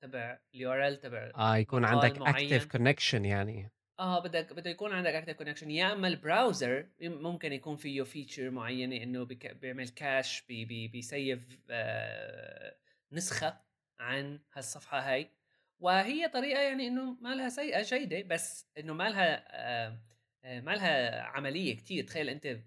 تبع ال URL تبع آه يكون عندك active connection يعني. آه بدك بده يكون عندك active connection يا أما ال browser ممكن يكون فيه feature معينة إنه. بيعمل cache بي... بي... بي save آه... نسخة عن هالصفحة هاي. وهي طريقة يعني إنه ما لها سيئة جيده بس إنه ما لها آه... آه، ما لها عملية كتير. تخيل أنت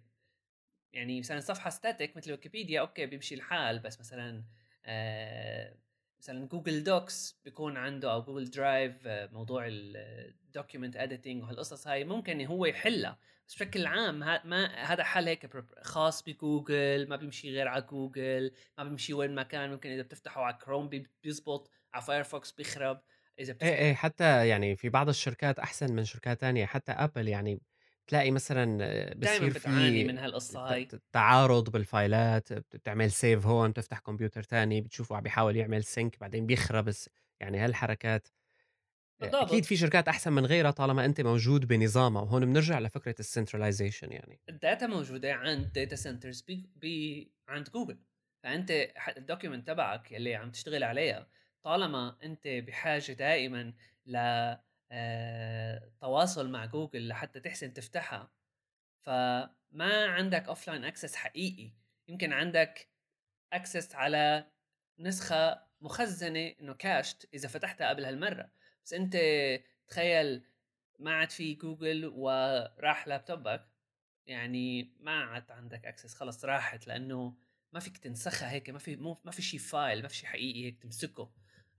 يعني مثلا صفحة static مثل ويكيبيديا okay بيمشي الحال. بس مثلا آه مثلا Google Docs بيكون عنده أو Google Drive آه موضوع ال document editing وهالقصص هاي ممكن هو يحلها. بس بشكل عام ما هذا حل هيك خاص بجوجل ما بيمشي غير على جوجل ما بيمشي وين ما كان. ممكن إذا بتفتحه على كروم بيزبط على فايرفوكس بيخرب. إذا إيه إيه حتى يعني في بعض الشركات أحسن من شركات تانية. حتى ابل يعني تلاقي مثلا بصير بتعاني من هالقصة هاي. تعارض بال file ات بتعمل save هون بتفتح كمبيوتر تاني بتشوفه عم بيحاول يعمل sync بعدين بيخرب يعني هالحركات بالضبط. أكيد في شركات أحسن من غيرها طالما أنت موجود بنظامها. وهون بنرجع لفكرة ال centralization يعني. ال data موجودة عند data centers بي, بي عند جوجل فأنت ال document تبعك اللي عم تشتغل عليها طالما أنت بحاجة دائما ل تواصل مع جوجل لحتى تحسن تفتحها. فما عندك offline access حقيقي يمكن عندك access على نسخة مخزنة إنه cached إذا فتحتها قبل هالمرة. بس أنت تخيل ما عاد في جوجل وراح لابتوبك يعني ما عاد عندك access خلص راحت لأنه ما فيك تنسخها هيك ما في مو ما في شيء file ما في شيء حقيقي هيك تمسكه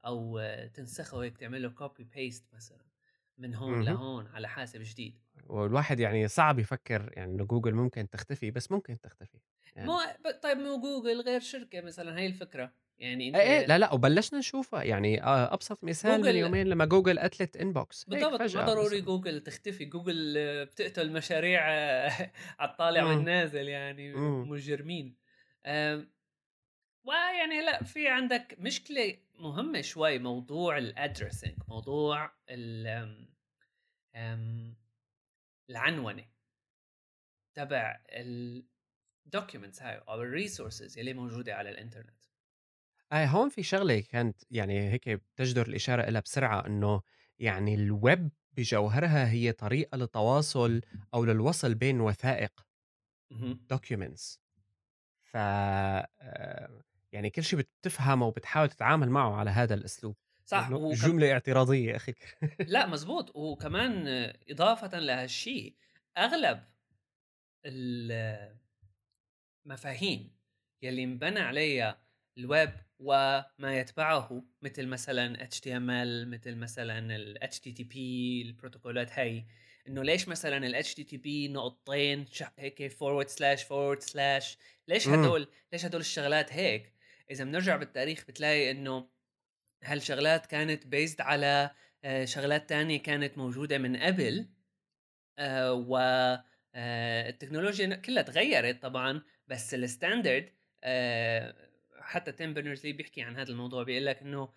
أو تنسخه هيك تعمل له copy paste مثلا. من هون. لهون على حاسب جديد. والواحد يعني صعب يفكر يعني إنه جوجل ممكن تختفي بس ممكن تختفي يعني. مو طيب مو جوجل غير شركة مثلا هي الفكرة. يعني إنت إيه لا لا وبلشنا نشوفها. يعني آه، أبسط مثال من يومين لما جوجل قتلت Inbox بالضبط ما ضروري. جوجل تختفي. جوجل بتقتل مشاريع على الطالع والنازل يعني مجرمين. ويعني هلا في عندك مشكلة مهمة شوي موضوع ال addressing موضوع ال العنونة تبع ال documents هاي أو ال resources اللي موجودة على الإنترنت. آه هون في شغلة كانت يعني هيك بتجدر الإشارة لها بسرعة إنه يعني الويب بجوهرها هي طريقة للتواصل أو للوصل بين وثائق documents ف آه، يعني كل شيء بتفهمه وبتحاول تتعامل معه على هذا الأسلوب صح وكم... جملة اعتراضية أخي. لا مزبوط وكمان إضافة لهالشيء أغلب المفاهيم يلي انبنى عليها الويب وما يتبعه مثل مثلا HTML مثل مثلا ال HTTP البروتوكولات هاي إنه ليش مثلا ال HTTP نقطتين هيك forward slash forward slash ليش هدول ليش هدول الشغلات هيك؟ إذا بنرجع بالتاريخ بتلاقي إنه هالشغلات كانت based على آه، شغلات تانية كانت موجودة من قبل. آه، و آه، التكنولوجيا كلها تغيرت طبعا بس ال standard حتى تيم بيرنرز لي بيحكي عن هذا الموضوع بيقول لك إنه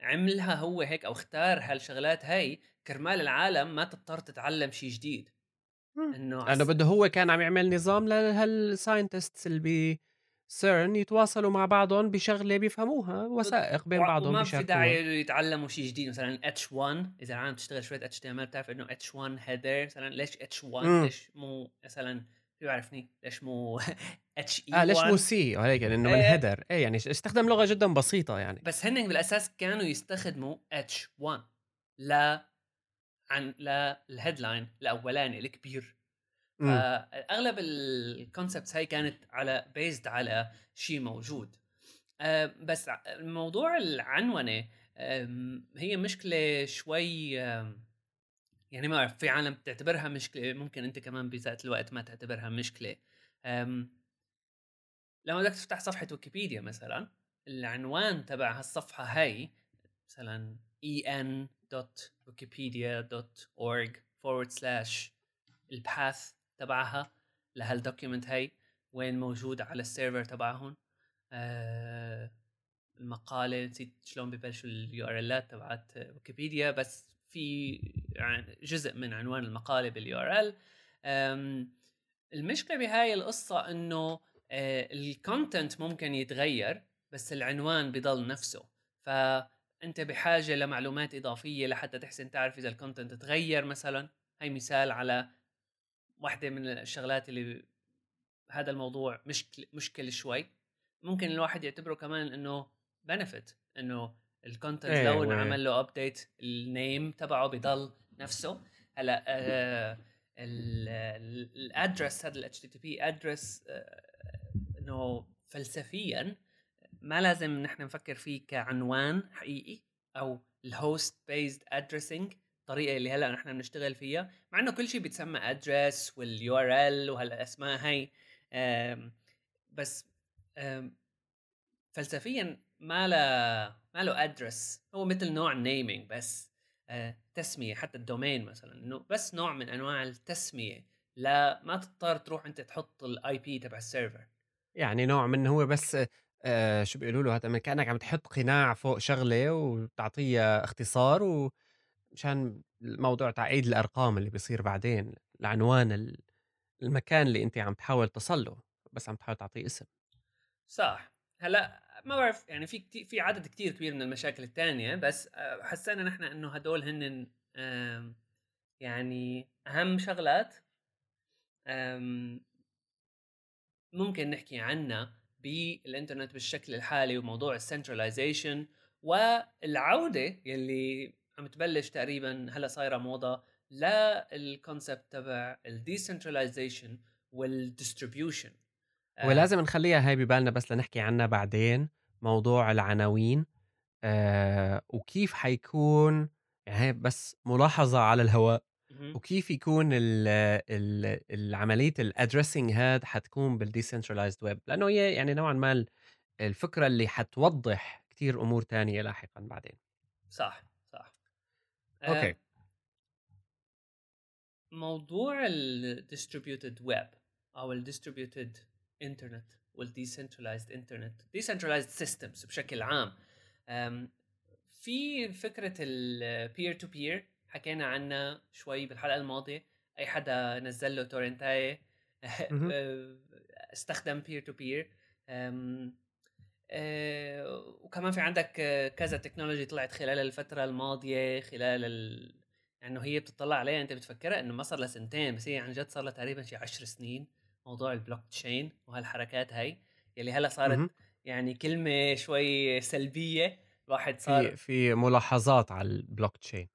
عملها هو هيك أو اختار هالشغلات هاي كرمال العالم ما تضطر تتعلم شيء جديد. إنه لأنه بده هو كان عم يعمل نظام لهال scientists اللي بي سيرن يتواصلوا مع بعضهم بشغلة بيفهموها وثائق بين بعضهم وما في داعي يتعلموا شيء جديد مثلا H1 إذا العالم تشتغل شوية HTML بتعرف إنه H1 header مثلا ليش H1 ليش مو مثلا شو يعرفني؟ ليش مو HA آه ليش مو C وهيك لأنه من header إيه يعني استخدم لغة جدا بسيطة يعني. بس هن بالأساس كانوا يستخدموا H1 ل عن لل headline الأولاني الكبير. فأغلب ال concepts هاي كانت على based على شيء موجود. آه، بس موضوع العنونة هي مشكلة شوي يعني ما في عالم بتعتبرها مشكلة ممكن أنت كمان بذات الوقت ما تعتبرها مشكلة. لما بدك تفتح صفحة ويكيبيديا مثلا العنوان تبع هالصفحة هاي مثلا en.wikipedia.org forward slash البحث تبعها لهال document هي وين موجود على ال server تبعهم. آه المقالة نسيت شلون ببلشوا ال URLات تبعت ويكيبيديا بس في جزء من عنوان المقالة بال URL المشكلة بهاي القصة إنه آه ال content ممكن يتغير بس العنوان بضل نفسه. فأنت بحاجة لمعلومات إضافية لحتى تحسن تعرف إذا ال content تغير مثلا. هي مثال على واحدة من الشغلات اللي هذا الموضوع مشكل مشكل شوي. ممكن الواحد يعتبره كمان إنه benefit إنه ال content أيه لو انعمل له update ال name تبعه بضل نفسه. هلأ آه ال address هذا ال HTTP address إنه فلسفيا ما لازم نحن نفكر فيه كعنوان حقيقي أو ال host based addressing الطريقة اللي هلأ نحن بنشتغل فيها مع إنه كل شيء بيتسمى address وال URL وهالاسماء هاي بس فلسفيا ما له ما له address هو مثل نوع naming بس آه، تسمية حتى ال domain مثلا إنه بس نوع من أنواع التسمية. لا ما تضطر تروح أنت تحط ال IP تبع ال server يعني نوع من هو بس آه شو بيقولوا له هذا كأنك عم تحط قناع فوق شغلة وتعطيها اختصار ومشان الموضوع تعقيد الأرقام اللي بيصير بعدين العنوان المكان اللي انت عم تحاول تصل له بس عم تحاول تعطيه اسم. صح. هلأ ما بعرف يعني في كتير في عدد كتير كبير من المشاكل الثانية بس آه، حسينا نحن إنه هدول هن يعني أهم شغلات ممكن نحكي عنها بالإنترنت بالشكل الحالي وموضوع ال centralization والعودة يلي عم تبلش تقريبا هلأ صايرة موضة لل concept تبع ال decentralization وال distribution ولازم نخليها هاي ببالنا بس لنحكي عنها بعدين موضوع العناوين. آه وكيف حيكون يعني بس ملاحظة على الهواء. وكيف يكون ال ال العملية ال addressing هاد حتكون بال decentralized web لأنه هي يعني نوعا ما الفكرة اللي حتوضح كتير أمور تانية لاحقا بعدين. صح. آه موضوع ال distributed web أو ال distributed internet وال decentralized internet decentralized systems بشكل عام في فكرة ال peer to peer حكينا عنها شوي بالحلقة الماضية أي حدا نزل له torrent أي استخدم peer to peer وكمان في عندك كذا technology طلعت خلال الفترة الماضية خلال ال... يعني هي بتطلع عليها أنت بتفكرها إنه ما صار لها سنتين بس هي عن جد صار لها تقريبا شي 10 سنين موضوع البلوك تشين وهالحركات هاي يلي هلأ صارت م-م. يعني كلمة شوي سلبية الواحد صار في في ملاحظات على البلوك تشين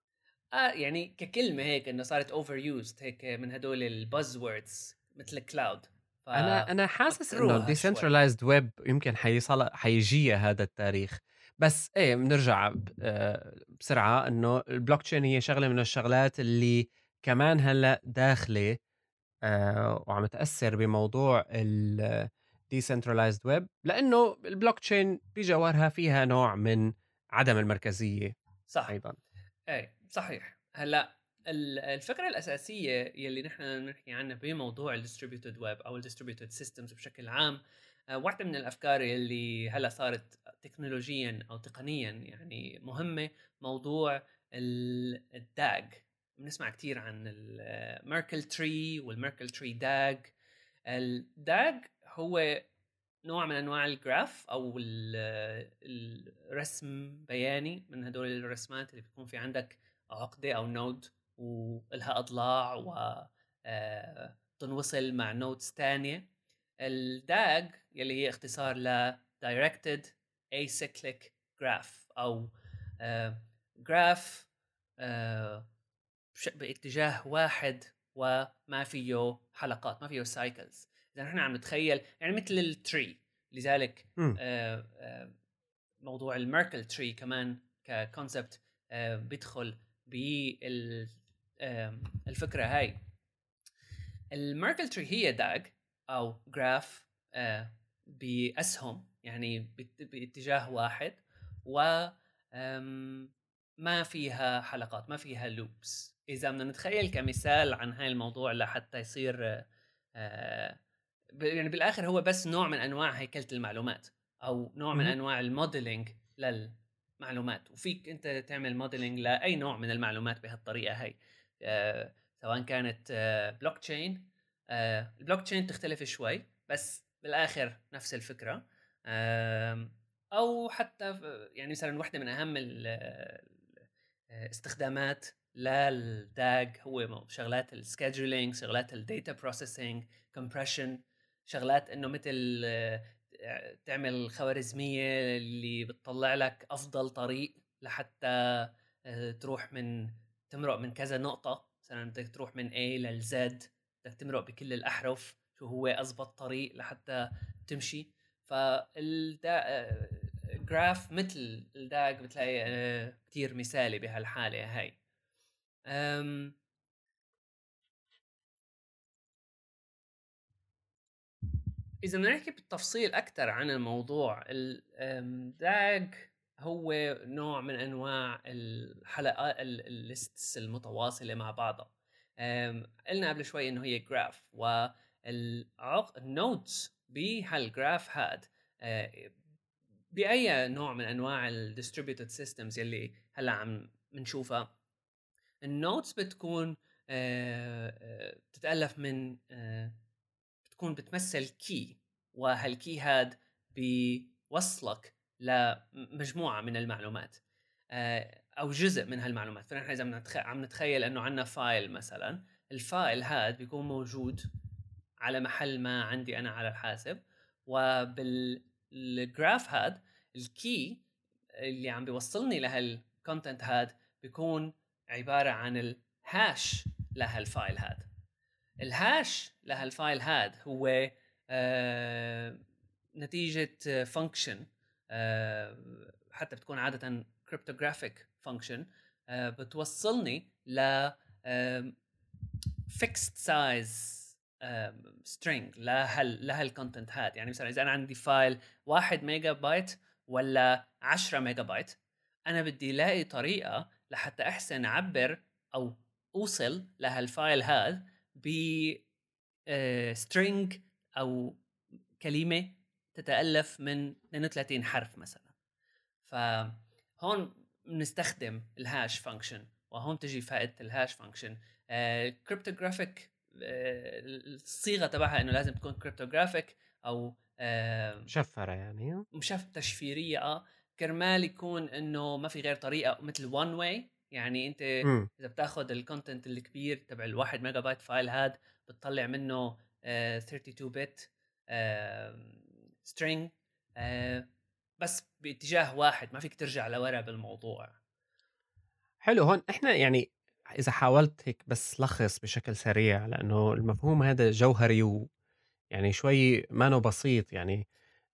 آه يعني ككلمة هيك إنه صارت overused هيك من هدول ال buzzwords مثل ال cloud ف... أنا أنا حاسس إنه ال decentralized web يمكن حيصل حيجيها هذا التاريخ. بس إيه بنرجع آه، بسرعة إنه البلوك تشين هي شغلة من الشغلات اللي كمان هلأ داخلة آه، وعم تأثر بموضوع ال decentralized web لأنه البلوك تشين بجوهرها فيها نوع من عدم المركزية صح. أيضا. اي صحيح. هلأ الفكرة الأساسية يلي نحن بنحكي عنها بموضوع ال distributed web أو ال distributed systems بشكل عام آه، واحدة من الأفكار يلي هلأ صارت تكنولوجيا أو تقنيا يعني مهمة موضوع ال DAG. بنسمع كثير عن ال Merkle tree وال Merkle tree DAG ال DAG هو نوع من أنواع ال graph أو الرسم بياني من هدول الرسمات اللي بيكون في عندك عقدة أو node ولها أضلاع و آه، تنوصل مع nodes ثانية ال DAG يلي هي اختصار ل directed acyclic graph أو graph آه، باتجاه واحد وما فيه حلقات ما فيه cycles إذا نحن عم نتخيل يعني مثل ال tree لذلك آه آه موضوع ال Merkle tree كمان ك concept آه بيدخل بالفكرة آه هاي. ال Merkle tree هي DAG أو graph آه بأسهم يعني باتجاه واحد و ما فيها حلقات ما فيها loops. إذا بدنا نتخيل كمثال عن هاي الموضوع لحتى يصير آه يعني بالآخر هو بس نوع من أنواع هيكله المعلومات أو نوع من أنواع ال modeling للمعلومات. وفيك أنت تعمل modeling لأي نوع من المعلومات بهالطريقة هاي. آه سواء كانت آه بلوك تشين آه البلوك تشين تختلف شوي بس بالآخر نفس الفكرة. آه أو حتى يعني مثلا واحدة من أهم الاستخدامات لل DAG هو شغلات ال scheduling شغلات ال data processing compression شغلات إنه مثل آه، تعمل خوارزمية اللي بتطلع لك أفضل طريق لحتى آه، تروح من تمرق من كذا نقطة مثلا بدك تروح من A لل Z بدك تمرق بكل الأحرف شو هو اضبط طريق لحتى تمشي. فال graph مثل ال DAG بتلاقي آه، كثير مثالي بهالحالة هاي. إذا بدنا نحكي بالتفصيل أكثر عن الموضوع ال DAG هو نوع من أنواع الحلقات ال lists المتواصلة مع بعضها. قلنا قبل شوي إنه هي graph وال nodes بهال graph هاد. آه، بأي نوع من أنواع ال distributed systems يلي هلأ عم بنشوفها ال nodes بتكون آه، آه، بتتألف من بتكون بتمثل key وهال key هاد بيوصلك لمجموعة من المعلومات أو جزء من هالمعلومات. فنحن إذا عم نتخيل إنه عندنا file مثلا ال file هاد بيكون موجود على محل ما عندي أنا على الحاسب وبال graph هاد ال key اللي عم بيوصلني لهال content هاد بيكون عبارة عن ال hash لهال file هاد. ال hash لهال file هاد هو آه نتيجة function آه حتى بتكون عادة cryptographic function آه بتوصلني ل fixed size string لهال لهال content هاد. يعني مثلا إذا أنا عندي file 1 ميجا بايت ولا 10 ميجا بايت أنا بدي ألاقي طريقة لحتى أحسن أعبر أو أوصل لهال file هذا ب string آه، أو كلمة تتألف من 32 حرف مثلا. فهون بنستخدم ال hash function وهون تجي فائدة ال hash function cryptographic الصيغة تبعها إنه لازم تكون cryptographic أو مشفرة يعني. مشف تشفيرية آه. كرمال يكون إنه ما في غير طريقة مثل one way يعني أنت م. إذا بتاخذ ال content الكبير تبع الواحد ميجا بايت file هاد بتطلع منه 32 bit string بس باتجاه واحد ما فيك ترجع لورا بالموضوع. حلو هون إحنا يعني إذا حاولت هيك بس لخص بشكل سريع لأنه المفهوم هذا جوهري و يعني شوي ما بسيط يعني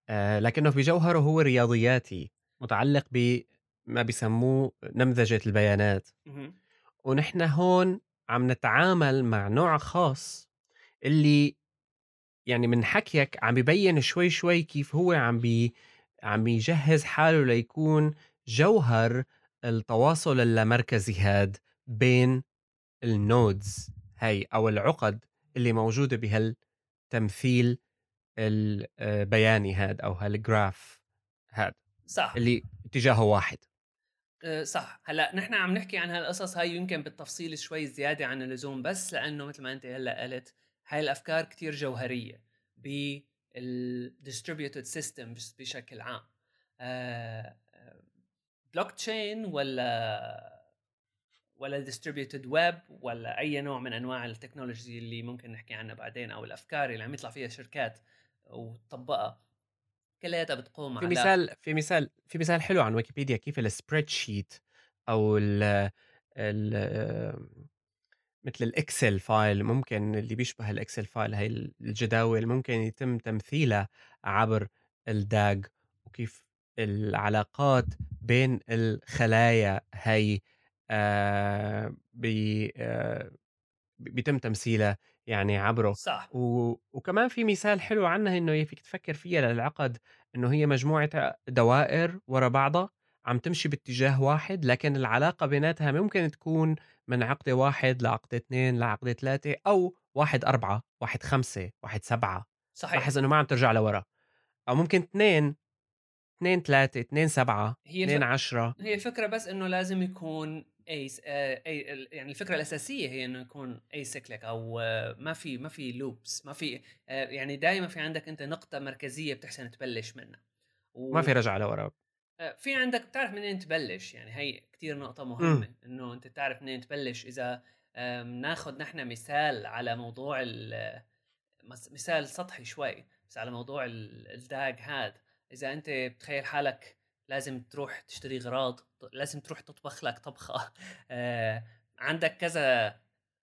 آه لكنه بجوهره هو رياضياتي متعلق بما بيسموه نمذجة البيانات. ونحن هون عم نتعامل مع نوع خاص اللي يعني من حكيك عم ببين شوي شوي كيف هو عم بي عم يجهز حاله ليكون جوهر التواصل اللامركزي هاد بين ال nodes هاي أو العقد اللي موجودة بهالتمثيل البياني هاد أو هال graph هاد صح. اللي اتجاهه واحد. أه، صح. هلأ نحن عم نحكي عن هالقصص هاي يمكن بالتفصيل شوي زيادة عن اللزوم بس لأنه مثل ما أنت هلأ قلت هاي الأفكار كتير جوهرية بال distributed system بشكل عام. block أه، chain أه، ولا ولا ال distributed web ولا أي نوع من أنواع ال technology اللي ممكن نحكي عنها بعدين أو الأفكار اللي عم يطلع فيها شركات وتطبقها كلياتها بتقوم في على مثال في مثال في مثال حلو عن ويكيبيديا كيف ال spreadsheet أو ال ال مثل الإكسل file ممكن اللي بيشبه الإكسل file هي الجداول ممكن يتم تمثيلها عبر الداج وكيف العلاقات بين الخلايا هي آه، بي آه، بيتم تمثيلها يعني عبره. صح. و... وكمان في مثال حلو عنها إنه فيك تفكر فيها للعقد إنه هي مجموعة دوائر ورا بعضها عم تمشي باتجاه واحد لكن العلاقة بيناتها ممكن تكون من عقدة واحد لعقدة اثنين لعقدة ثلاثة أو واحد أربعة واحد خمسة واحد سبعة. صحيح. لاحظ إنه ما عم ترجع لورا. أو ممكن اثنين اثنين ثلاثة اثنين سبعة اثنين عشرة. هي الفكرة بس إنه لازم يكون أي آه، يعني الفكرة الأساسية هي إنه يكون acyclic أو آه، ما في ما في loops ما في آه، يعني دائما في عندك أنت نقطة مركزية بتحسن تبلش منها. و... ما في رجعة لورا. في عندك بتعرف منين تبلش؟ يعني هي كثير نقطة مهمة م. إنه أنت تعرف منين تبلش. إذا ناخذ نحن مثال على موضوع مثال سطحي شوي بس على موضوع الداج هاد. إذا أنت بتخيل حالك لازم تروح تشتري غراض لازم تروح تطبخ لك طبخة. آه، عندك كذا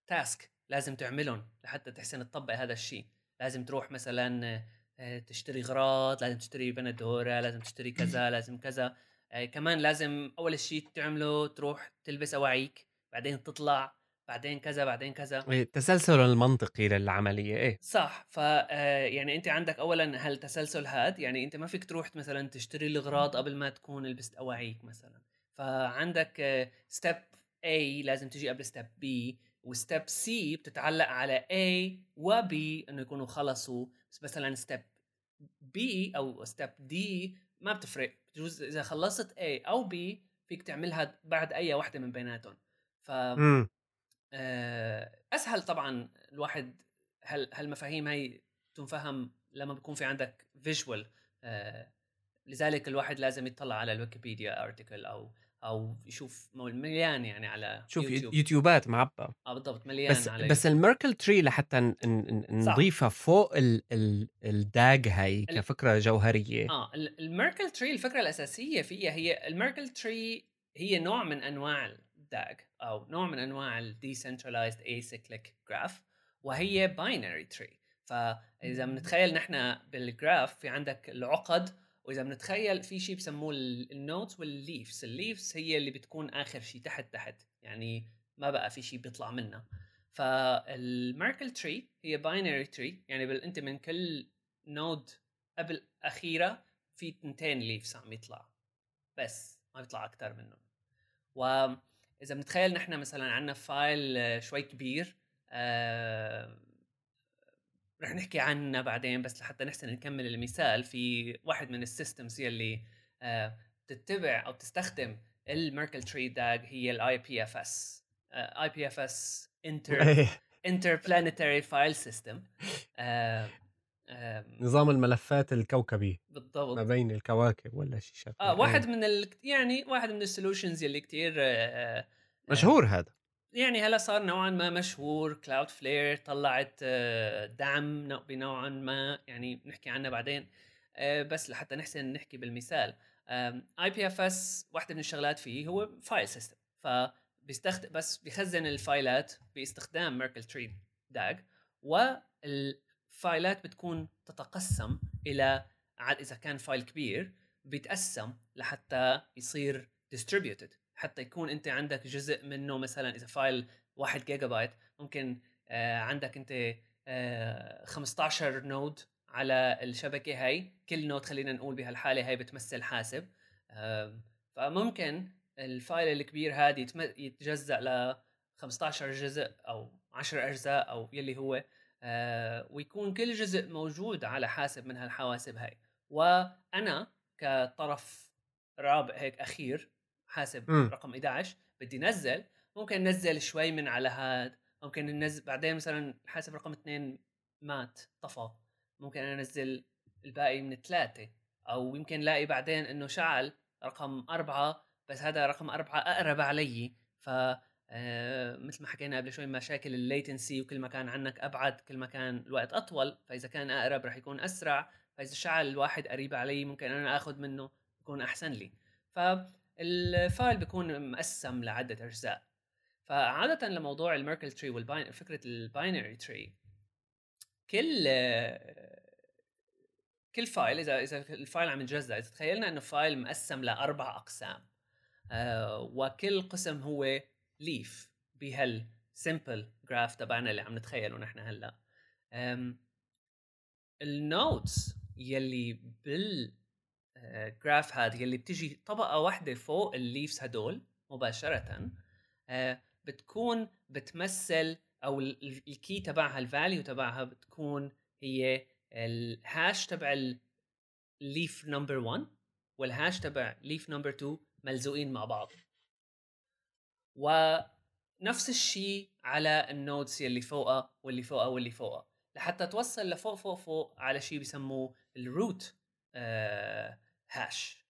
تاسك لازم تعملهم لحتى تحسن تطبق هذا الشيء. لازم تروح مثلا تشتري غراض لازم تشتري بندورة لازم تشتري كذا لازم كذا. آه، كمان لازم أول شيء تعمله تروح تلبس أواعيك بعدين تطلع بعدين كذا بعدين كذا. إيه، التسلسل المنطقي للعمليه إيه. صح. ف آه، يعني أنت عندك اولا هالتسلسل هاد؟ يعني أنت ما فيك تروح مثلا تشتري الاغراض قبل ما تكون لبست أواعيك مثلا. فعندك step A لازم تجي قبل step B و step C بتتعلق على A و B إنه يكونوا خلصوا. بس مثلا step B أو step D ما بتفرق. بجوز إذا خلصت A أو B فيك تعملها بعد أي واحدة من بيناتهم. ف امم. آه، أسهل طبعا الواحد هال هالمفاهيم هي تنفهم لما بيكون في عندك visual لذلك الواحد لازم يطلع على الويكيبيديا article أو أو يشوف مليان يعني على شوف يوتيوب. يوتيوبات معبى آه بالضبط مليان بس على بس ال Merkle tree لحتى. نضيفها فوق ال ال ال DAG هاي كفكرة جوهرية. آه ال- ال Merkle tree الفكرة الأساسية فيها هي ال Merkle tree هي نوع من أنواع ال DAG أو نوع من أنواع ال decentralized acyclic graph وهي binary tree فإذا بنتخيل نحن بال graph في عندك العقد وإذا بنتخيل في شيء بسموه ال nodes وال leaves. ال leaves هي اللي بتكون آخر شيء تحت تحت يعني ما بقى في شيء بيطلع منها فال Merkle tree هي binary tree يعني أنت من كل node قبل أخيرة في تنتين leaves عم يطلع. بس ما بيطلع أكثر منهم. وإذا بنتخيل نحن مثلا عندنا file شوي كبير آه، رح نحكي عنه بعدين بس لحتى نحسن نكمل المثال في واحد من ال systems يلي بتتبع أو بتستخدم ال Merkle tree DAG هي الاي بي اف اس اي بي اف اس انتر إيه، interplanetary file system. آه، نظام الملفات الكوكبي ما بالضبط. بين الكواكب ولا شيء شكله. آه واحد من ال... يعني واحد من ال solutions يلي كتير آه، مشهور هذا. يعني هلا صار نوعا ما مشهور. Cloudflare طلعت آه، دعم نوع- بنوعا ما يعني نحكي عنه بعدين. آه، بس لحتى نحسن نحكي بالمثال. IPFS واحدة من الشغلات فيه هو file system فبيستخدم بس بيخزن ال fileات باستخدام Merkle tree DAG وال fileات بتكون تتقسم إلى إذا كان file كبير بيتقسم لحتى يصير distributed. حتى يكون أنت عندك جزء منه مثلا إذا file 1 جيجا بايت ممكن آه عندك أنت آه 15 node على الشبكة هاي. كل node خلينا نقول بهالحالة هاي بتمثل حاسب. آه فممكن ال file الكبير هذا يتجزأ ل 15 جزء أو 10 أجزاء أو يلي هو آه ويكون كل جزء موجود على حاسب من هالحواسب هاي. وأنا كطرف رابع هيك أخير حاسب مم. رقم 11 بدي نزل ممكن نزل شوي من على هاد ممكن ننزل بعدين مثلا حاسب رقم اثنين مات طفى ممكن أنزل الباقي من ثلاثة أو يمكن لاقي بعدين إنه شعل رقم أربعة بس هذا رقم أربعة أقرب علي ف آه، مثل ما حكينا قبل شوي مشاكل ال latency وكل ما كان عنك أبعد كل ما كان الوقت أطول فإذا كان أقرب رح يكون أسرع فإذا شعل الواحد قريب علي ممكن أنا أخذ منه يكون أحسن لي فال file بيكون مقسم لعدة أجزاء. فعادة لموضوع ال Merkle tree وال bin- فكرة ال binary tree كل كل file إذا إذا ال file عم يتجزأ إذا تخيلنا إنه file مقسم لأربع أقسام آه وكل قسم هو leaf بهال simple graph تبعنا اللي عم نتخيله نحن هلأ. ال nodes يلي بال graph هذا يلي بتجي طبقة واحدة فوق ال leaves هدول مباشرة آه، بتكون بتمثل أو ال- ال- ال key تبعها ال value تبعها بتكون هي ال hash تبع ال leaf number 1 وال hash تبع leaf number 2 ملزوقين مع بعض. ونفس الشيء على ال nodes يلي فوقها واللي فوقها واللي فوقها. لحتى توصل لفوق فوق فوق على شيء بسموه ال root آه hash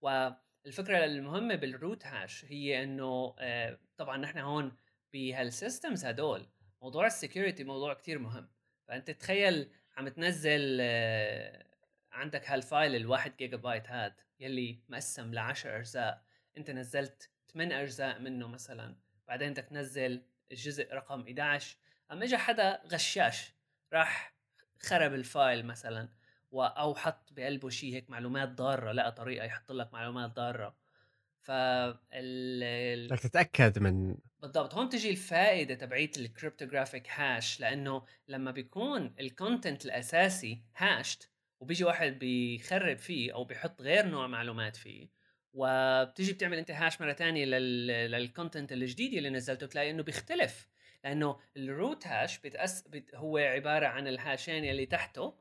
والفكرة المهمة بال root hash هي إنه آه طبعا نحن هون بهال systems هدول موضوع ال security موضوع كتير مهم. فأنت تخيل عم تنزل آه عندك هال file الواحد جيجا بايت هاد يلي مقسم ل 10 أجزاء. أنت نزلت 8 أجزاء منه مثلا. بعدين بدك تنزل الجزء رقم 11 أما اجى حدا غشاش راح خرب ال file مثلا. أو حط بقلبه شيء هيك معلومات ضارة لقى طريقة يحط لك معلومات ضارة. ف بدك تتأكد من بالضبط. هون تجي الفائدة تبعيت ال cryptographic hash لأنه لما بيكون ال content الأساسي hashed وبيجي واحد بيخرب فيه أو بيحط غير نوع معلومات فيه وبتيجي بتعمل أنت hash مرة ثانية لل content الجديد اللي نزلته تلاقي إنه بيختلف. لأنه ال root hash بتأس بت هو عبارة عن ال hashين اللي تحته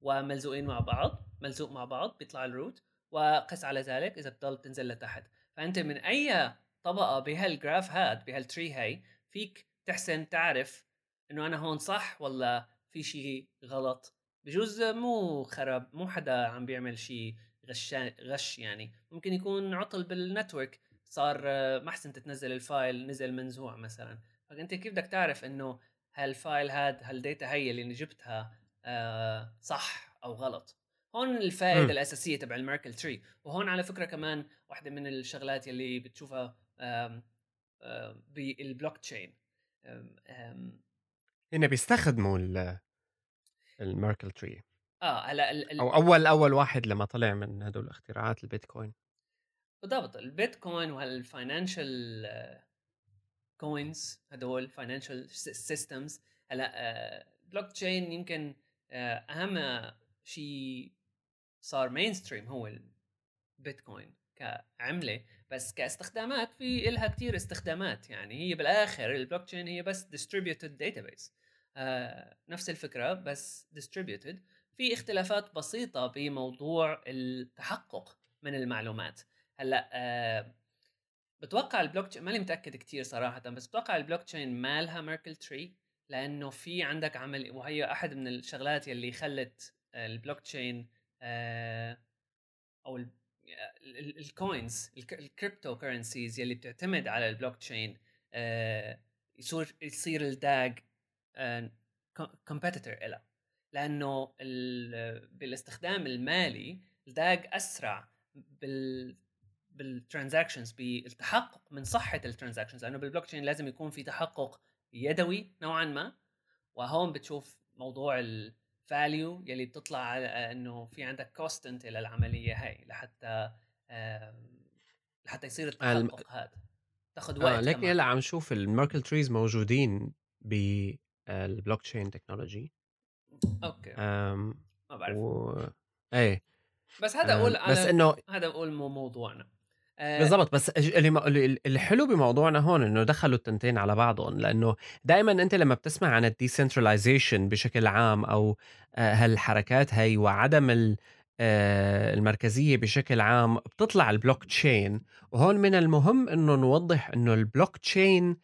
وملزوقين مع بعض ملزوق مع بعض بيطلع ال root وقس على ذلك إذا بتضل تنزل لتحت. فأنت من أي طبقة بهال graph هاد بهال tree هاي فيك تحسن تعرف إنه أنا هون صح ولا في شيء غلط. بجوز مو خرب مو حدا عم بيعمل شيء غش غش يعني. ممكن يكون عطل بال network صار ما حسنت تنزل ال file نزل منزوع مثلا. فأنت كيف بدك تعرف إنه هال file هاد هال data هي اللي جبتها آه صح أو غلط. هون الفائدة م. الأساسية تبع ال Merkle tree. وهون على فكرة كمان واحدة من الشغلات اللي بتشوفها بالبلوك تشين. هنا بيستخدموا ال Merkle tree. آه هلأ ال... أو أول أول واحد لما طلع من هدول اختراعات البيتكوين. بالضبط. البيتكوين وهال financial coins هدول financial systems هلأ بلوك تشين يمكن آه، أهم شيء صار mainstream هو البيتكوين كعملة بس كاستخدامات في إلها كتير استخدامات. يعني هي بالآخر البلوك تشين هي بس distributed database آه نفس الفكرة بس distributed في اختلافات بسيطة بموضوع التحقق من المعلومات. هلأ آه بتوقع البلوك تشين ماني متأكد كثير صراحة بس بتوقع البلوك تشين مالها Merkle tree لأنه في عندك عمل وهي أحد من الشغلات يلي خلت البلوك تشين آه أو ال coins ال cryptocurrencies يلي بتعتمد على البلوك تشين آه يصير يصير ال DAG competitor آه لها لأنه بالاستخدام المالي ال DAG أسرع بال بال transactions بالتحقق من صحة ال transactions لأنه بالبلوك تشين لازم يكون في تحقق يدوي نوعا ما وهون بتشوف موضوع ال value يلي بتطلع على إنه في عندك cost للعمليه هاي لحتى لحتى يصير التحقق هذا. تاخذ وقت آه لكن هلأ عم نشوف ال Merkle trees موجودين بال blockchain technology okay ما بعرف. و... إيه. بس هذا أقول بس إنه هذا أقول مو موضوعنا. آه بالضبط بس اللي الحلو بموضوعنا هون إنه دخلوا التنتين على بعضهم لأنه دائما أنت لما بتسمع عن ال decentralization بشكل عام أو آه، هالحركات هي وعدم آه، المركزية بشكل عام بتطلع البلوك تشين وهون من المهم إنه نوضح إنه البلوك تشين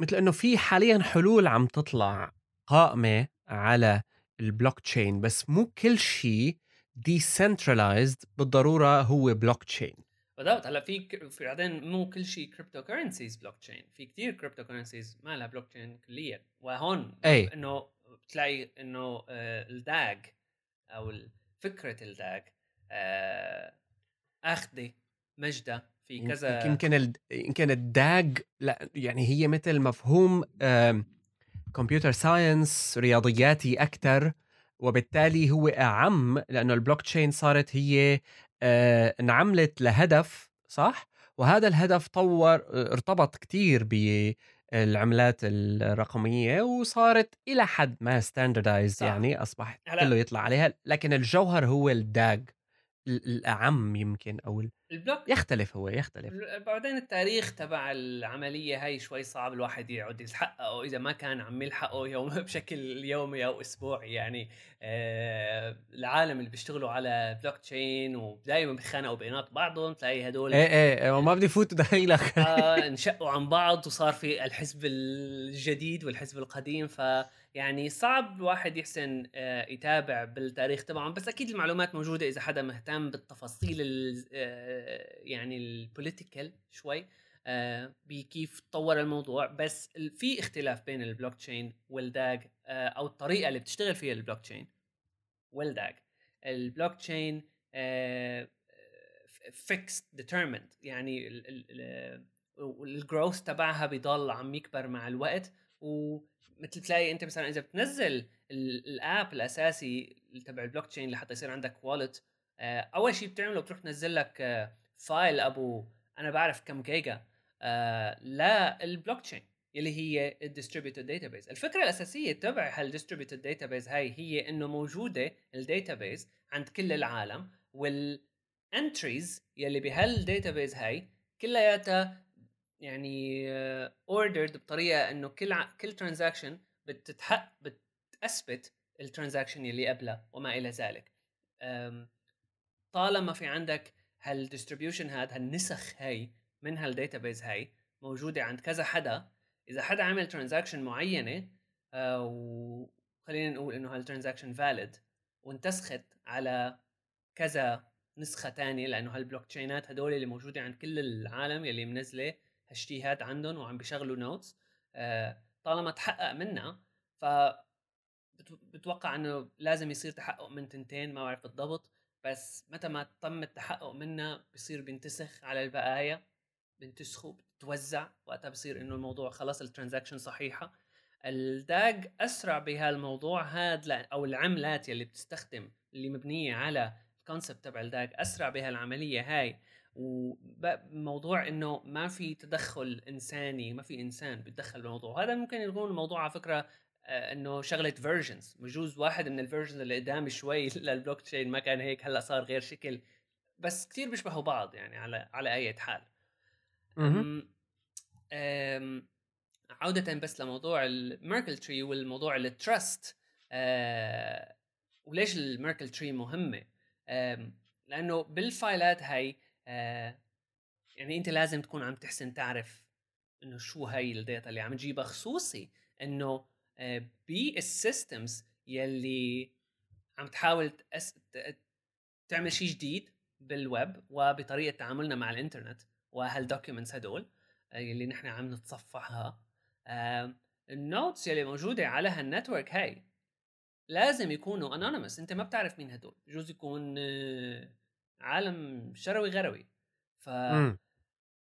مثل إنه في حاليا حلول عم تطلع قائمة على البلوك تشين بس مو كل شيء decentralized بالضرورة هو بلوك تشين بالضبط هلأ في في بعدين مو كل شيء cryptocurrencies blockchain في كثير cryptocurrencies ما لها بلوك تشين كليا. وهون أي. إنه بتلاقي إنه آه، ال DAG أو فكرة ال DAG آه، آخذة مجدها في كذا يمكن ال... يمكن ال DAG لا يعني هي مثل مفهوم computer science رياضياتي أكثر وبالتالي هو أعم لأنه البلوك تشين صارت هي انعملت لهدف صح؟ وهذا الهدف طور ارتبط كثير بالعملات الرقمية وصارت إلى حد ما standardized يعني اصبح كله يطلع عليها لكن الجوهر هو ال DAG الأعم يمكن أو ال block يختلف هو يختلف. بعدين التاريخ تبع العملية هاي شوي صعب الواحد يقعد يحققه إذا ما كان عم يلحقه يوم بشكل يومي أو أسبوعي يعني آه العالم اللي بيشتغلوا على بلوك تشين ودائما بيتخانقوا بينات بعضهم تلاقي هدول إيه إيه, إيه، وما بدي فوت دخيلك آه انشقوا عن بعض وصار في الحزب الجديد والحزب القديم ف يعني صعب الواحد يحسن آه، يتابع بالتاريخ تبعهم بس أكيد المعلومات موجودة إذا حدا مهتم بالتفاصيل آه، يعني ال political شوي آه، بكيف تطور الموضوع بس في اختلاف بين ال blockchain وال DAG أو الطريقة اللي بتشتغل فيها البلوك تشين وال DAG ال blockchain fix determined يعني وال growth تبعها بيضل عم يكبر مع الوقت ومثل تلاقي أنت مثلا إذا بتنزل ال app الأساسي تبع البلوك تشين لحتى يصير عندك wallet آه، أول شيء بتعمله بتروح تنزل لك file آه، أبو أنا بعرف كم جيجا آه، للبلوك تشين اللي هي ال distributed database الفكرة الأساسية تبع هال distributed database هاي هي إنه موجودة ال database عند كل العالم وال entries يلي بهال database هاي كلياتها يعني ordered بطريقة إنه كل ع... كل transaction بتتحق بتثبت ال transaction يلي قبلها وما إلى ذلك. طالما في عندك هال distribution هاد هالنسخ هاي من هال database هاي موجودة عند كذا حدا إذا حدا عمل transaction معينة آه وخلينا نقول إنه هال transaction valid وانتسخت على كذا نسخة تانية لأنه هالبلوك تشينات هدول اللي موجودة عند كل العالم يلي منزلة هالشغلات عندهم وعم بيشغلوا nodes آه طالما تحقق منها ف بتوقع إنه لازم يصير تحقق من تنتين ما بعرف بالضبط بس متى ما تم التحقق منها بصير بينتسخ على البقايا بنتسخوا بتتوزع وقتها بصير إنه الموضوع خلص ال transaction صحيحة. ال DAG أسرع بهالموضوع هذا أو العملات يلي بتستخدم اللي مبنية على ال concept تبع ال DAG أسرع بهالعملية هاي وموضوع إنه ما في تدخل إنساني ما في إنسان بيتدخل بالموضوع. هذا ممكن يكون الموضوع على فكرة آه، إنه شغلة versions بجوز واحد من ال versions اللي قدام شوي للبلوك تشين ما كان هيك هلأ صار غير شكل. بس كثير بيشبهوا بعض يعني على على أي حال. أم أم عودة بس لموضوع ال Merkle tree والموضوع ال trust أه وليش ال Merkle tree مهمة؟ لأنه بال file ات هاي أه يعني أنت لازم تكون عم تحسن تعرف إنه شو هاي ال data اللي عم تجيبها خصوصي أه بال systems يلي عم تحاول تأس... تعمل شيء جديد بالويب وبطريقة تعاملنا مع الإنترنت وهال documents هدول آه، اللي نحن عم نتصفحها. ال nodes يلي موجودة على هال network هاي لازم يكونوا anonymous أنت ما بتعرف مين هدول بجوز يكون آه، عالم شروي غروي. ف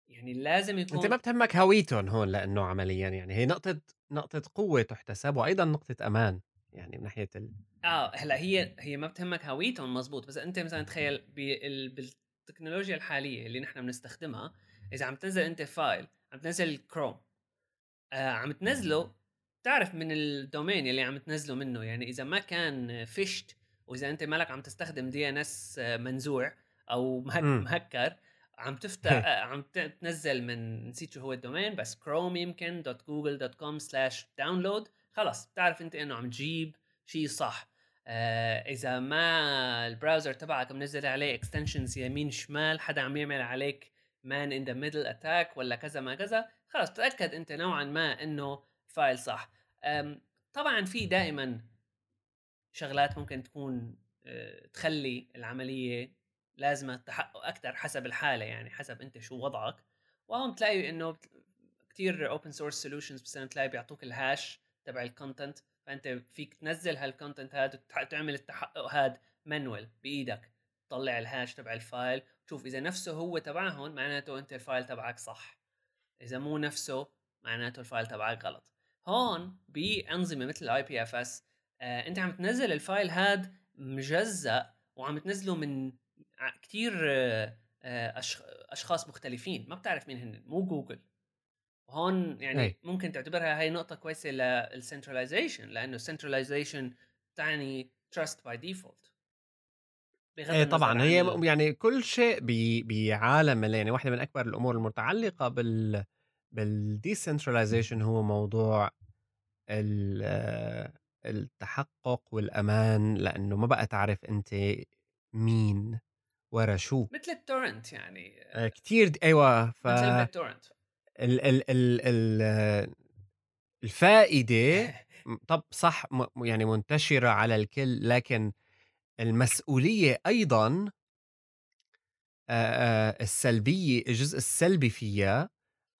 يعني لازم يكون أنت ما بتهمك هويتهم هون لأنه عمليا يعني. هي نقطة نقطة قوة تحتسب وأيضا نقطة أمان يعني من ناحية ال... آه هلأ هي هي ما بتهمك هويتهم مزبوط بس أنت مثلا تخيل بال... التكنولوجيا الحالية اللي نحن بنستخدمها إذا عم تنزل أنت file عم تنزل كروم آه عم تنزله تعرف من ال domain اللي عم تنزله منه. يعني إذا ما كان phished وإذا أنت مالك عم تستخدم DNS منزوع أو. مهكر عم تفتح آه عم تنزل من نسيت شو هو ال domain بس كروم يمكن dot جوجل dot com slash download خلص بتعرف أنت إنه عم تجيب شيء صح. آه إذا ما ال browser تبعك منزل عليه extensions يمين شمال حدا عم يعمل عليك man in the middle attack ولا كذا ما كذا خلص تأكد أنت نوعا ما إنه file صح. طبعا في دائما شغلات ممكن تكون آه، تخلي العملية لازم تحقق أكثر حسب الحالة يعني حسب أنت شو وضعك. وهون تلاقي إنه كثير open source solutions مثلا تلاقي بيعطوك ال hash تبع ال content فأنت فيك تنزل هال content هذا وتعمل التحقق هذا manual بإيدك. تطلع ال hash تبع ال file تشوف إذا نفسه هو تبعهم معناته أنت ال file تبعك صح. إذا مو نفسه معناته ال file تبعك غلط. هون بأنظمة مثل ال IPFS انت عم تنزل ال file هاد مجزأ وعم تنزله من كثير آه، أشخاص مختلفين. ما بتعرف مين هن مو جوجل وهون يعني أي. ممكن تعتبرها هاي نقطة كويسة لل centralization لأنه ال centralization تعني trust by default إيه طبعا. هي يعني كل شيء بعالم يعني واحدة من أكبر الأمور المتعلقة بال بال decentralization هو موضوع التحقق والأمان لأنه ما بقى تعرف أنت مين ورا شو. مثل ال torrent يعني آه، كثير أيوه ف مثل ال torrent. ال ال ال ال الفائدة طب صح يعني منتشرة على الكل لكن المسؤولية أيضا السلبية الجزء السلبي فيها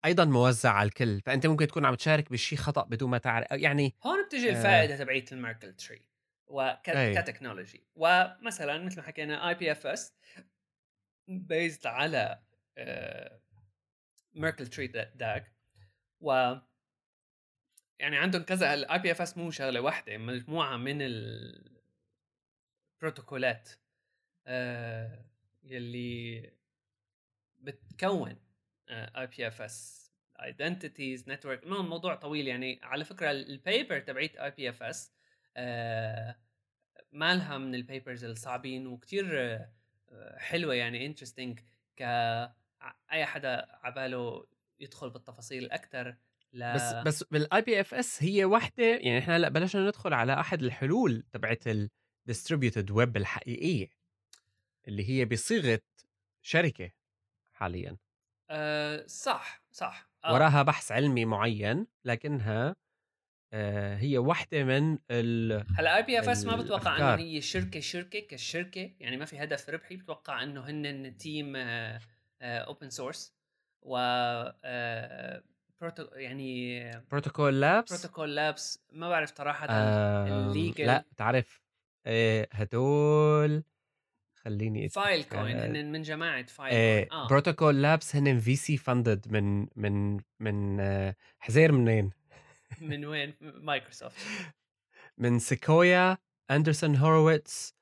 أيضا موزع على الكل فأنت ممكن تكون عم تشارك بشيء خطأ بدون ما تعرف يعني هون بتجي الفائدة تبعيت ال Merkle tree وك technology ومثلا مثل ما حكينا IPFS based على Merkle tree DAG. و يعني عندهم كذا ال IPFS مو شغلة واحدة مجموعة من البروتوكولات آه يلي بتكون. IPFS identities network موضوع طويل يعني. على فكرة ال paper تبعيت IPFS مالها من ال papers الصعبين وكتير آه، حلوة يعني interesting ك أي حدا عباله يدخل بالتفاصيل أكثر لا. بس بس بال IPFS هي وحده يعني إحنا هلا بلشنا ندخل على أحد الحلول تبعت ال distributed web الحقيقية اللي هي بصيغة شركة حاليا. أه صح صح. آه. وراها بحث علمي معين لكنها آه هي واحدة من ال هلأ IPFS ما بتوقع إنه هي شركة شركة كشركة يعني ما في هدف ربحي بتوقع إنه هن team open source و آه بروتو يعني بروتوكول لابس بروتوكول لابس ما بعرف صراحة آه ال legal لأ بتعرف آه هدول خليني Filecoin هن من جماعة Filecoin آه Protocol Labs هن VC funded من من من آه حزير منين؟ من وين؟ مايكروسوفت من Sequoia Andreessen Horowitz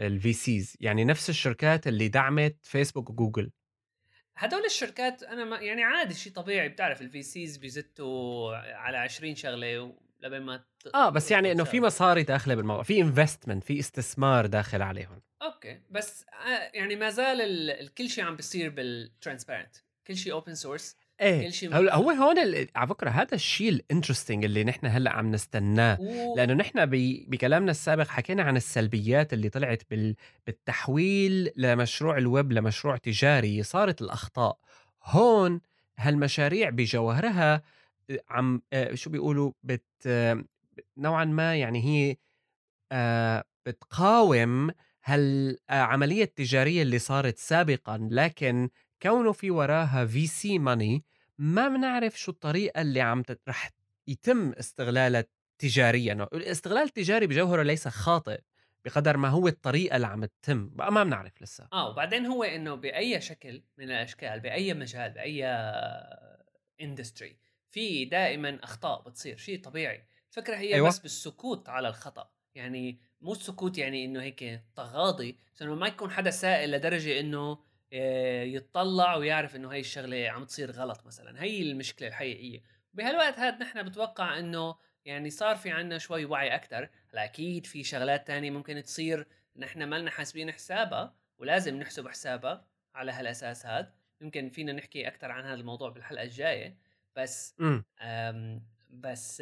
ال VCs يعني نفس الشركات اللي دعمت فيسبوك وجوجل هدول الشركات أنا ما يعني عادي شيء طبيعي. بتعرف ال VCs بيزتوا على 20 شغلة لبين ما آه بس يعني إنه في مصاري داخلة بالموضوع في investment في استثمار داخل عليهم. okay بس آه، يعني ما زال كل شيء عم بيصير بال transparent كل شيء open source إيه كل شيء هو, هو هون على فكرة هذا الشيء ال interesting اللي نحن هلأ عم نستناه. لأنه نحن بكلامنا السابق حكينا عن السلبيات اللي طلعت بال... بالتحويل لمشروع الويب لمشروع تجاري صارت الأخطاء. هون هالمشاريع بجوهرها عم آه، شو بيقولوا بت نوعا ما يعني هي آه، بتقاوم هالعملية التجارية اللي صارت سابقا لكن كونه في وراها VC money ما بنعرف شو الطريقة اللي عم رح يتم استغلالها تجاريا. الاستغلال التجاري بجوهره ليس خاطئ بقدر ما هو الطريقة اللي عم تتم بقى ما بنعرف لسه. آه وبعدين هو إنه بأي شكل من الأشكال بأي مجال بأي industry في دائما أخطاء بتصير شيء طبيعي. الفكرة هي أيوة. بس بالسكوت على الخطأ. يعني مو السكوت يعني إنه هيك تغاضي بس إنه ما يكون حدا سائل لدرجة إنه آه، يتطلع ويعرف إنه هاي الشغلة عم تصير غلط مثلا. هي المشكلة الحقيقية. بهالوقت هذا نحن بتوقع إنه يعني صار في عنا شوي وعي أكثر هلا أكيد في شغلات تانية ممكن تصير نحن ما لنا حاسبين حسابها ولازم نحسب حسابها على هالأساس هذا يمكن فينا نحكي أكثر عن هذا الموضوع بالحلقة الجاية. بس إمم. بس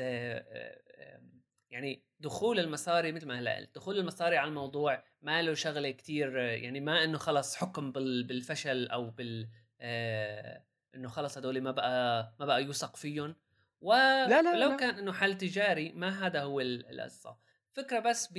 يعني دخول المصاري مثل ما هلا قلت دخول المصاري على الموضوع ما له شغلة كتير يعني ما إنه خلص حكم بالفشل أو بال إنه خلص هدول ما بقى ما بقى يوثق فيهم ولو لا لا لا. كان إنه حل تجاري ما هذا هو القصة فكرة بس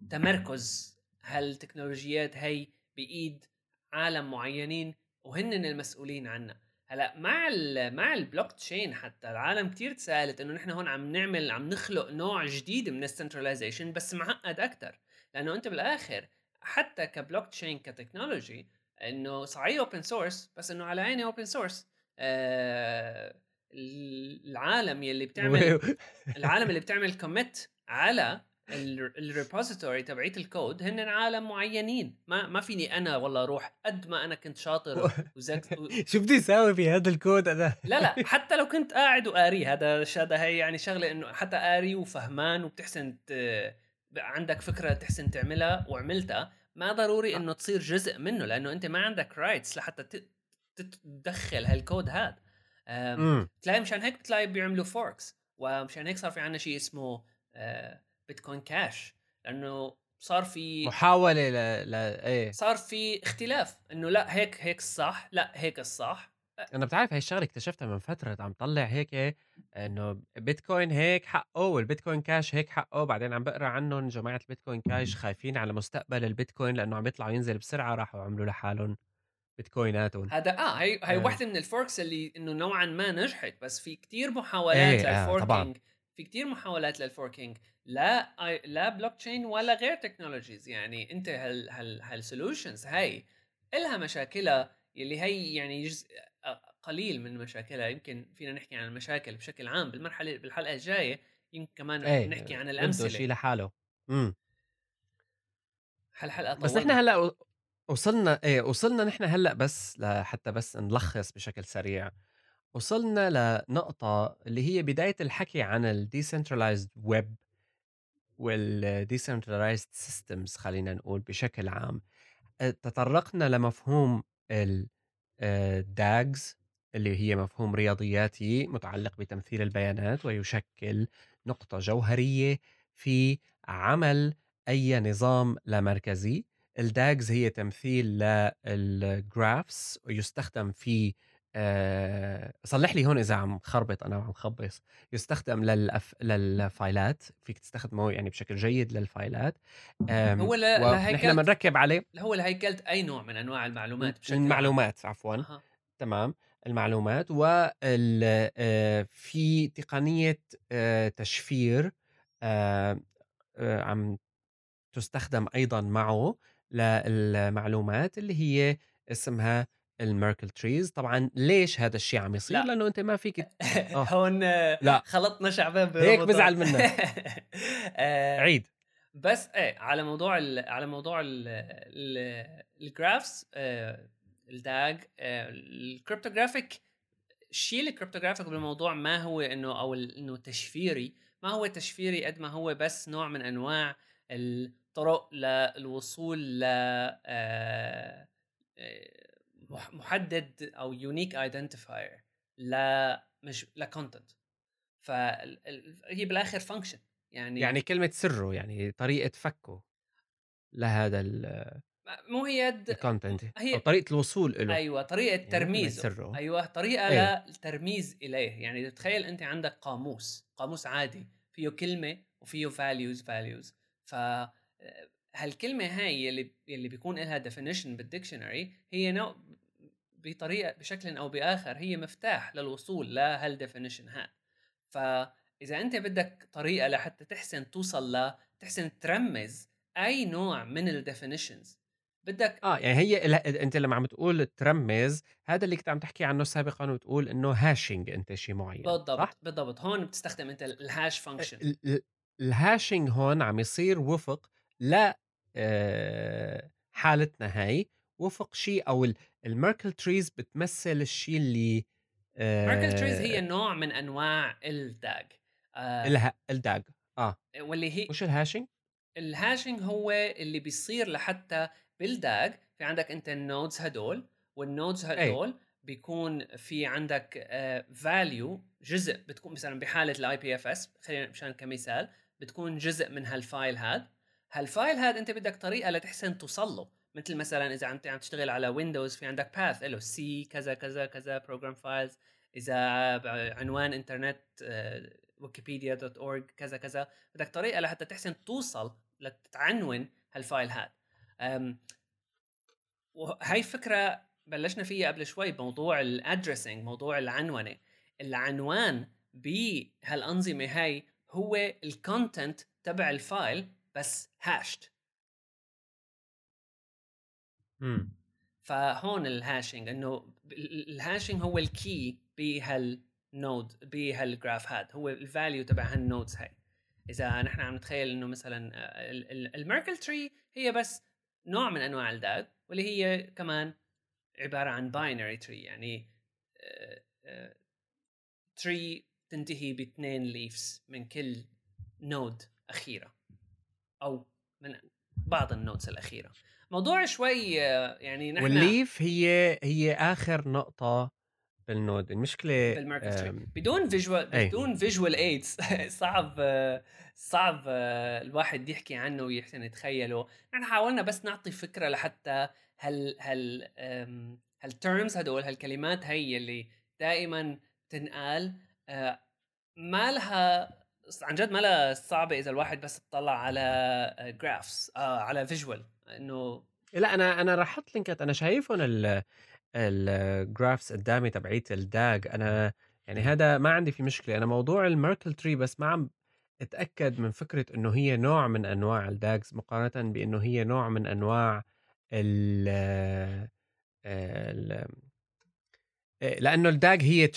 بالتمركز هالتكنولوجيات هي بإيد عالم معينين وهن المسؤولين عنها هلأ مع ال مع البلوك تشين حتى العالم كتير تسألت إنه نحن هون عم نعمل عم نخلق نوع جديد من ال centralization بس معقد أكثر لأنه أنت بالآخر حتى ك blockchain ك technology إنه صحيح open source بس إنه على عيني open source آه العالم يلي بتعمل العالم اللي بتعمل commit على ال repository تبعيت الكود هن عالم معينين. ما ما فيني أنا والله أروح قد ما أنا كنت شاطر وذكي شو بدي اساوي في هذا الكود أنا؟ لا لا حتى لو كنت قاعد وقاري. هذا هذا هي يعني شغلة إنه حتى قاري وفهمان وبتحسن عندك فكرة تحسن تعملها وعملتها. ما ضروري إنه تصير جزء منه لأنه أنت ما عندك rights لحتى تدخل هالكود هذا تلاقي مشان هيك بتلاقي بيعملوا forks ومشان هيك صار في عندنا شيء اسمه آه Bitcoin Cash لأنه صار في محاولة ل... ل... إيه. صار في اختلاف إنه لأ هيك هيك الصح لأ هيك الصح. أنا بتعرف هاي الشغلة اكتشفتها من فترة عم طلع هيك إنه بيتكوين هيك حقه والبيتكوين كاش هيك حقه بعدين عم بقرأ عنهم جماعة البيتكوين كاش خايفين على مستقبل البيتكوين لأنه عم يطلع ينزل بسرعة راحوا عملوا لحالهم بيتكويناتهم. هذا آه هي هي آه. وحده من ال forks اللي إنه نوعا ما نجحت بس في كتير محاولات إيه لل forking آه في كتير محاولات لل forking لا لا بلوك تشين ولا غير technologies يعني أنت هال هال هال solutions هاي إلها مشاكلها يلي هي يعني جزء قليل من مشاكلها. يمكن فينا نحكي عن المشاكل بشكل عام بالمرحلة بالحلقة الجاية. يمكن كمان إيه نحكي عن الأمثلة. شيء لحاله. إمم. هالحلقة بس نحن هلأ وصلنا إيه وصلنا نحن هلأ بس لحتى بس نلخص بشكل سريع. وصلنا لنقطة اللي هي بداية الحكي عن ال decentralized web وال decentralized systems خلينا نقول بشكل عام. تطرقنا لمفهوم ال آه، DAGs اللي هي مفهوم رياضياتي متعلق بتمثيل البيانات ويشكل نقطة جوهرية في عمل أي نظام لا مركزي. الداجز هي تمثيل للجرافس ويستخدم في صلح لي هون إذا عم خربط أنا وعم خبص. يستخدم للأف... للفايلات فيك تستخدمه يعني بشكل جيد للفايلات. هو ل... نحن بنركب عليه. هو لهيكلة أي نوع من أنواع المعلومات بشكل المعلومات. عفوا. أه. تمام. المعلومات وال آه، في تقنية آه، تشفير عم تستخدم أيضا معه للمعلومات اللي هي اسمها الميركل تريز. طبعا ليش هذا الشيء عم يصير؟ لا. لأنه أنت ما فيك آه. هون لا. خلطنا شعبان هيك بزعل منك. آه. عيد. بس إيه على موضوع ال على موضوع ال graphs آه ال DAG ال cryptographic الشيء ال cryptographic بالموضوع ما هو إنه أو إنه تشفيري. ما هو تشفيري قد ما هو بس نوع من أنواع الطرق للوصول ل محدد أو unique identifier ل مش ل content فهي بالآخر function يعني يعني كلمة سره يعني طريقة فكه لهذا مو هي ال content هي طريقة الوصول له أيوه طريقة يعني ترميز أيوه طريقة أيه. للترميز إليه. يعني تخيل أنت عندك قاموس. قاموس عادي. فيه كلمة وفيه values values ف هالكلمة هاي اللي اللي بيكون لها definition بال dictionary هي نوع بطريقة بشكل أو بآخر هي مفتاح للوصول لهال definition هاد فإذا أنت بدك طريقة لحتى تحسن توصل ل تحسن ترمز أي نوع من ال definitions بدك آه يعني هي أنت لما عم تقول ترمز هذا اللي كنت عم تحكي عنه سابقا وتقول إنه hashing أنت شيء معين بالضبط صح؟ بالضبط. هون بتستخدم أنت ال hash function ال hashing هون عم يصير وفق لا حالتنا هاي وفق شيء أو ال Merkle trees بتمثل الشيء اللي Merkle trees هي نوع من أنواع ال DAG. آه. ال DAG. آه. واللي هي وش ال hashing؟ ال hashing هو اللي بيصير لحتى بال DAG في عندك أنت ال nodes هدول وال nodes هدول أي. بيكون في عندك value uh, جزء بتكون مثلا بحالة ال IPFS خلينا مشان كمثال بتكون جزء من هال file هاد. هال file هاد أنت بدك طريقة لتحسن توصل له مثل مثلا إذا انت عم تشتغل على Windows في عندك path له C كذا كذا كذا Program Files إذا عنوان انترنت Wikipedia dot org كذا كذا. بدك طريقة لحتى تحسن توصل لتعنون هال file هاد وهي فكرة بلشنا فيها قبل شوي بموضوع ال addressing موضوع العنونة. العنوان بهالأنظمة هاي هو ال content تبع ال file بس hashed فهون ال hashing إنه ال hashing هو ال key بهال node بهال graph هاد هو ال value تبع هال nodes هاي. إذا نحن عم نتخيل إنه مثلا ال Merkle tree هي بس نوع من أنواع ال DAG واللي هي كمان عبارة عن binary tree يعني tree تنتهي باثنين leaves من كل node أخيرة. أو من بعض ال nodes الأخيرة. موضوع شوي يعني نحن وال leaf هي هي آخر نقطة بال node. المشكلة بدون visual بدون visual aids صعب صعب الواحد يحكي عنه ويحسن يتخيله. نحن حاولنا بس نعطي فكرة لحتى هال هال هال terms هدول هالكلمات هي اللي دائما تنقال. آه، ما لها عن جد ما لها صعبه إذا الواحد بس اطلع على graphs آه على visual إنه لا أنا أنا راح أحط لينكات أنا شايفهم ال graphs قدامي تبعيت ال DAG أنا يعني هذا ما عندي في مشكلة. أنا موضوع ال Merkle tree بس ما عم أتأكد من فكرة إنه هي نوع من أنواع الداجز مقارنة بإنه هي نوع من أنواع ال ال آآ لإنه الDAG هي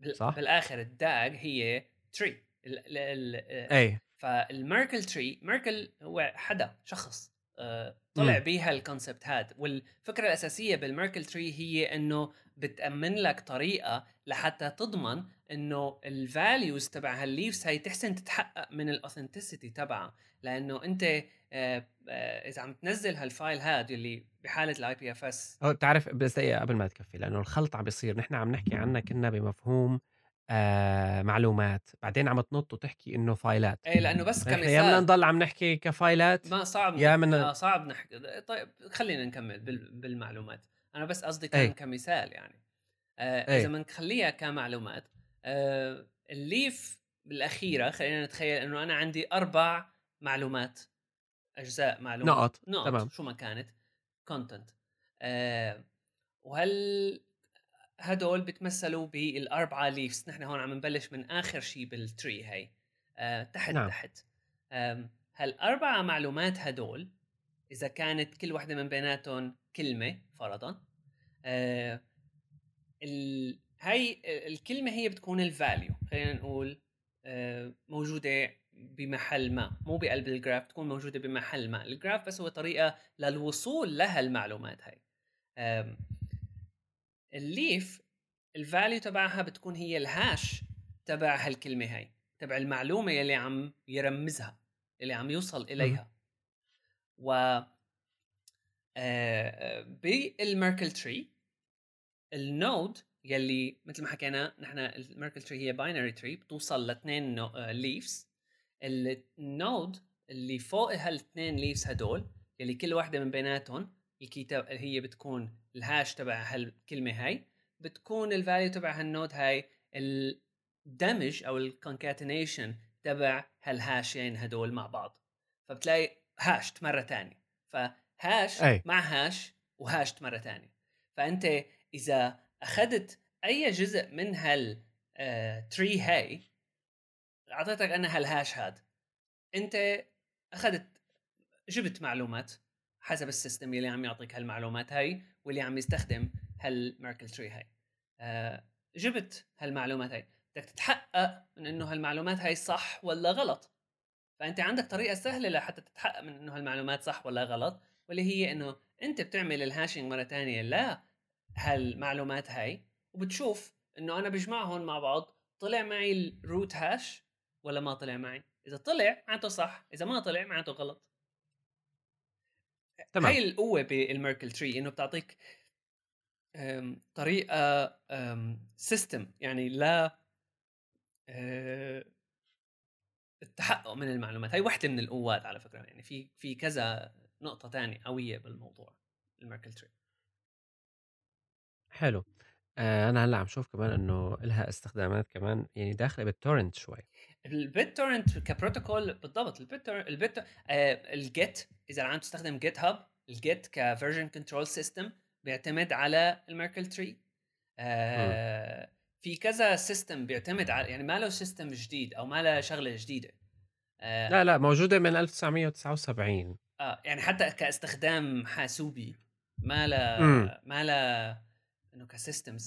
بال صح؟ بالآخر الDAG هي tree. ال ال ال آآ أي. فالMerkle tree Merkle هو حدا شخص آآ طلع إمم. بيها الconcept هاد، والفكرة الأساسية بالMerkle tree هي إنه بتأمن لك طريقة لحتى تضمن إنه الvalues تبع هالleaves هي تحسن تتحقق من الauthenticity تبعها، لإنه أنت آآ آآ إذا عم تنزّل هالفايل هاد يلّي بحالة الIPFS هو بتعرف بس دقيقة قبل ما تكفّي، لإنه الخلط عم بيصير، نحن عم نحكي عنّا كنّا بمفهوم آآ معلومات، بعدين عم تنُط وتحكي إنه فايلات، إيه لإنه بس نحن يا بدنا كمثال. نضل عم نحكي كفايلات ما صعب يا من آه صعب نحكي طيب خلّينا نكمّل بال بالمعلومات، أنا بس قصدي كان أي. كمثال يعني، إذا أي. بنخلّيها كمعلومات آآ الleaf بالأخيرة خلّينا نتخيّل إنه أنا عندي 4 معلومات، أجزاء معلومات. نقط، نقط. تمام. شو ما كانت؟ content. آآ وهال هدول بيتمثّلوا بال4 leaves. نحن هون عم نبلّش من آخر شي بالtree هي. آآ تحت، نعم. تحت. آمم هال4 معلومات هدول إذا كانت كل وحدة من بيناتهم كلمة فرضًا آآ ال هي الكلمة هي بتكون الvalue خلّينا نقول آآ موجودة بمحل ما، مو بقلب الgraph بتكون موجودة بمحل ما، الgraph بس هو طريقة للوصول لهالمعلومات هي. آمم الleaf الvalue تبعها بتكون هي الhash تبع هالكلمة هي، تبع المعلومة يلّي عم يرمّزها، اللي عم يوصل اهم. إليها. و آآ بالMerkle tree الnode يلّي متل ما حكينا نحن الMerkle tree هي binary tree بتوصل ل2 نو آآ leaves الnode اللي فوق هال2 leaves هدول يلّي كل واحدة من بيناتهم الكيتا هي بتكون الhash تبع هالكلمة هي، بتكون الvalue تبع هالnode هاي الدمج أو ال concatenation تبع هالهاشين هدول مع بعض، فبتلاقي hashed مرّة تانية، ف hash أي. مع hash و hashed مرّة تانية، فأنت إذا أخدت أي جزء من هال آآ tree هي أعطيتك أنا هال hash هاد، أنت أخدت جبت معلومات حسب ال system يلّي عم يعطيك هالمعلومات هي واللي عم يستخدم هالMerkle tree هي. آآ جبت هالمعلومات هي، بدك تتحقق من إنه هالمعلومات هي صح والّا غلط، فأنت عندك طريقة سهلة لحتى تتحقق من إنه هالمعلومات صح والّا غلط، واللي هي إنه أنت بتعمل الhashing مرّة تانية لهالمعلومات هي، وبتشوف إنه أنا باجمعهم مع بعض طلع معي الroot hash والّا ما طلع معي، إذا طلع معناته صح، إذا ما طلع معناته غلط. تمام. هي القوة بالMerkle tree إنه بتعطيك طريقة آمم system يعني ل آآ التحقق من المعلومات، هي وحدة من القوات على فكرة، يعني في في كذا نقطة تانية قوية بالموضوع الMerkle tree. حلو. آآ أنا هلّأ عم شوف كمان إنه إلها استخدامات كمان يعني داخلة بالtorrent شوي. الBittorrent كprotocol بالضبط الBittor الBit آآ الGit إذا عم تستخدم GitHub الGit كversion control system بيعتمد على tree. إمم. آآ في كذا system بيعتمد على يعني ما له system جديد أو ما له شغلة جديدة. آآ لا، لأ موجودة من 1979. آه، يعني حتى كاستخدام حاسوبي ما. لها ما لها إنه كsystems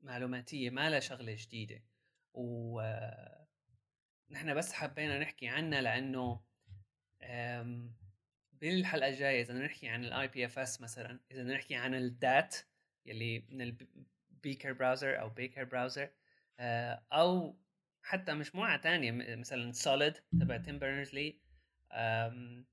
معلوماتية ما لها شغلة جديدة. و نحن بس حبينا نحكي عنها بالحلقة الجاية إذا بدنا نحكي عن الIPFS مثلًا، إذا بدنا نحكي عن الDAT يلّي من الب Beaker browser أو Baker browser آآ أو حتى مجموعة تانية مثلًا solid تبع Tim Berners-Lee آمم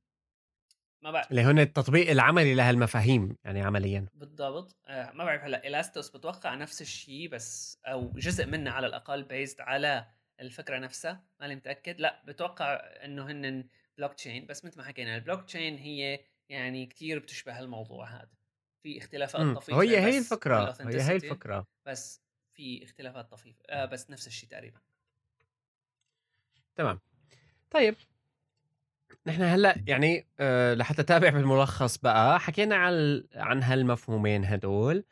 ما بعرف اللي هن التطبيق العملي لهالمفاهيم يعني عمليًا. بالضبط آآ ما بعرف هلأ إلاستوس باتوقع نفس الشي بس أو جزء منها على الأقل based على الفكرة نفسها، ماني متأكد، لأ باتوقع إنه هنن blockchain بس متل ما حكينا الblockchain هي يعني كتير بتشبه الموضوع هذا. في اختلافات إمم، طفيفة وهي هي بس الفكرة، هي هي الفكرة. بس في اختلافات طفيفة آآ بس نفس الشي تقريبًا. تمام. طيب نحن هلأ يعني آآ لحتى أتابع بالملخص بقى، حكينا عن عن هالمفهومين هدول.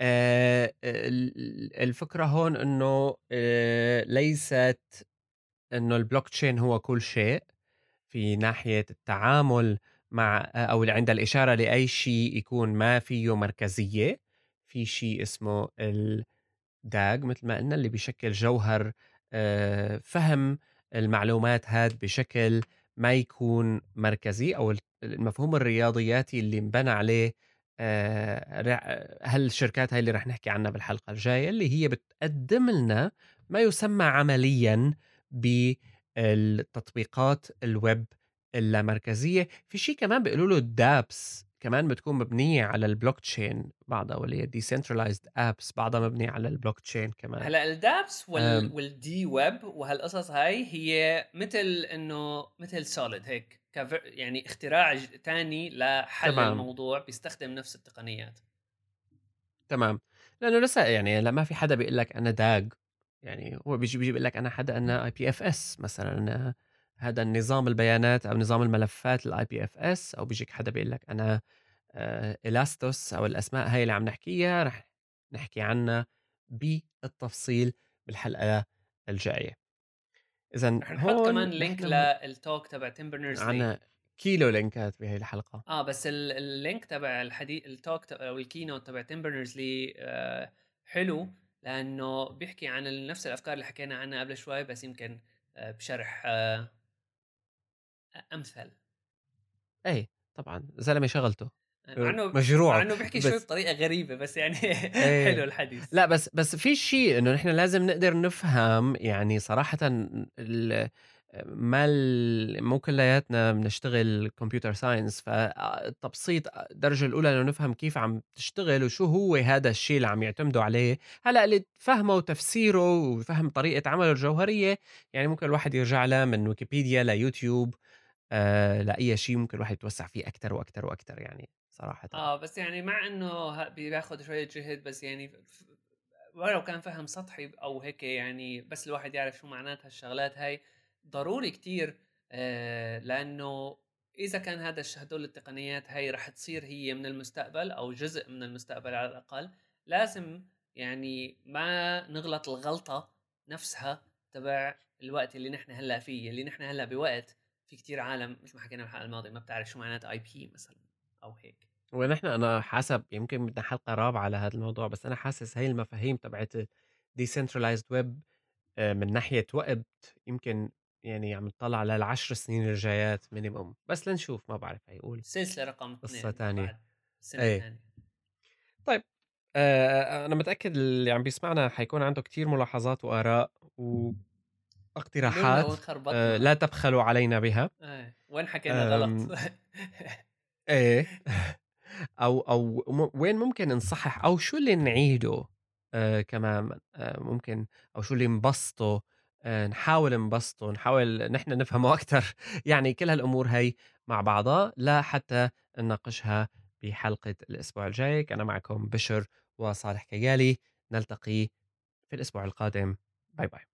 آآ ال الفكرة هون إنه آآ ليست إنه الblockchain هو كل شيء، في ناحية التعامل مع أو عند الإشارة لأي شيء يكون ما فيه مركزية، في شيء اسمه الداج مثل ما قلنا اللي بيشكل جوهر آه، فهم المعلومات هاد بشكل ما يكون مركزي أو المفهوم الرياضياتي اللي انبنى عليه هالشركات هاي اللي رح نحكي عنها بالحلقة الجاية اللي هي بتقدم لنا ما يسمى عمليا بالتطبيقات الويب اللامركزية. في شيء كمان بيقولوا له ال DApps كمان بتكون مبنية على البلوك تشين بعضها واللي هي decentralized apps بعضها مبنية على البلوك تشين كمان هلأ ال DApps وال... وال D web وهالقصص هاي هي مثل إنه مثل Solid هيك. يعني اختراع ثاني لحل تمام. الموضوع بيستخدم نفس التقنيات تمام لأنه لسه يعني لما في حدا بيقول لك أنا DAG يعني هو بيجي بيجي بيقول لك أنا حدا أنا IPFS مثلا أنا هذا النظام البيانات أو نظام الملفات ال IPFS أو بيجيك حدا بيقول لك أنا Elastos أو الأسماء هاي اللي عم نحكيها رح نحكي عنها بالتفصيل بالحلقة الجاية. إذا نحط كمان link لل talk تبع تيم بيرنرز عنا كيلو لينكات بهي الحلقة. آه بس ال link تبع الحديث ال talk أو ال keynote تبع تيم بيرنرز لي آه حلو لأنه بيحكي عن نفس الأفكار اللي حكينا عنها قبل شوي بس يمكن آه بشرح آه أمثل. إيه طبعا. زلمة شغلته. مع إنه مع إنه بيحكي شوي بطريقة غريبة بس يعني إيه. حلو الحديث. لا بس بس في شيء إنه نحن لازم نقدر نفهم يعني صراحة ما مو كلياتنا بنشتغل computer science فالتبسيط الدرجة الأولى إنه نفهم كيف عم تشتغل وشو هو هذا الشيء اللي عم يعتمدوا عليه. هلأ اللي فهمه وتفسيره وفهم طريقة عمله الجوهرية يعني ممكن الواحد يرجع لها من ويكيبيديا ليوتيوب. آه لاي شيء ممكن الواحد يتوسع فيه أكثر وأكثر وأكثر يعني صراحة. آه بس يعني مع إنه بياخذ شوية جهد بس يعني ولو كان فهم سطحي أو هيك يعني بس الواحد يعرف شو معناتها الشغلات هاي ضروري كتير آه لأنه إذا كان هذا هدول التقنيات هاي رح تصير هي من المستقبل أو جزء من المستقبل على الأقل لازم يعني ما نغلط الغلطة نفسها تبع الوقت اللي نحن هلأ فيه اللي نحن هلأ بوقت في كتير عالم مثل ما حكينا بالحلقة الماضية ما بتعرف شو معنات IP مثلا أو هيك. ونحن أنا حسب يمكن بدنا حلقة رابعة على هذا الموضوع بس أنا حاسس هي المفاهيم تبعت decentralized web آه، من ناحية وقت يمكن يعني عم نطلع للعشر سنين الجايات minimum بس لنشوف ما بعرف هيقول سلسلة رقم قصة ثانية إيه. طيب آه أنا متأكد اللي عم بيسمعنا حيكون عنده كتير ملاحظات وآراء واقتراحات آه لا تبخلوا علينا بها. إيه وين حكينا غلط؟ إيه. أو أو وين ممكن نصحح أو شو اللي نعيده؟ آه كمان آه ممكن أو شو اللي نبسطه؟ آه نحاول نبسطه نحاول نحن نفهمه أكثر يعني كل هالأمور هي مع بعضها لا حتى نناقشها بحلقة الأسبوع الجاي. كان معكم بشر وصالح كيالي. نلتقي في الأسبوع القادم. باي باي.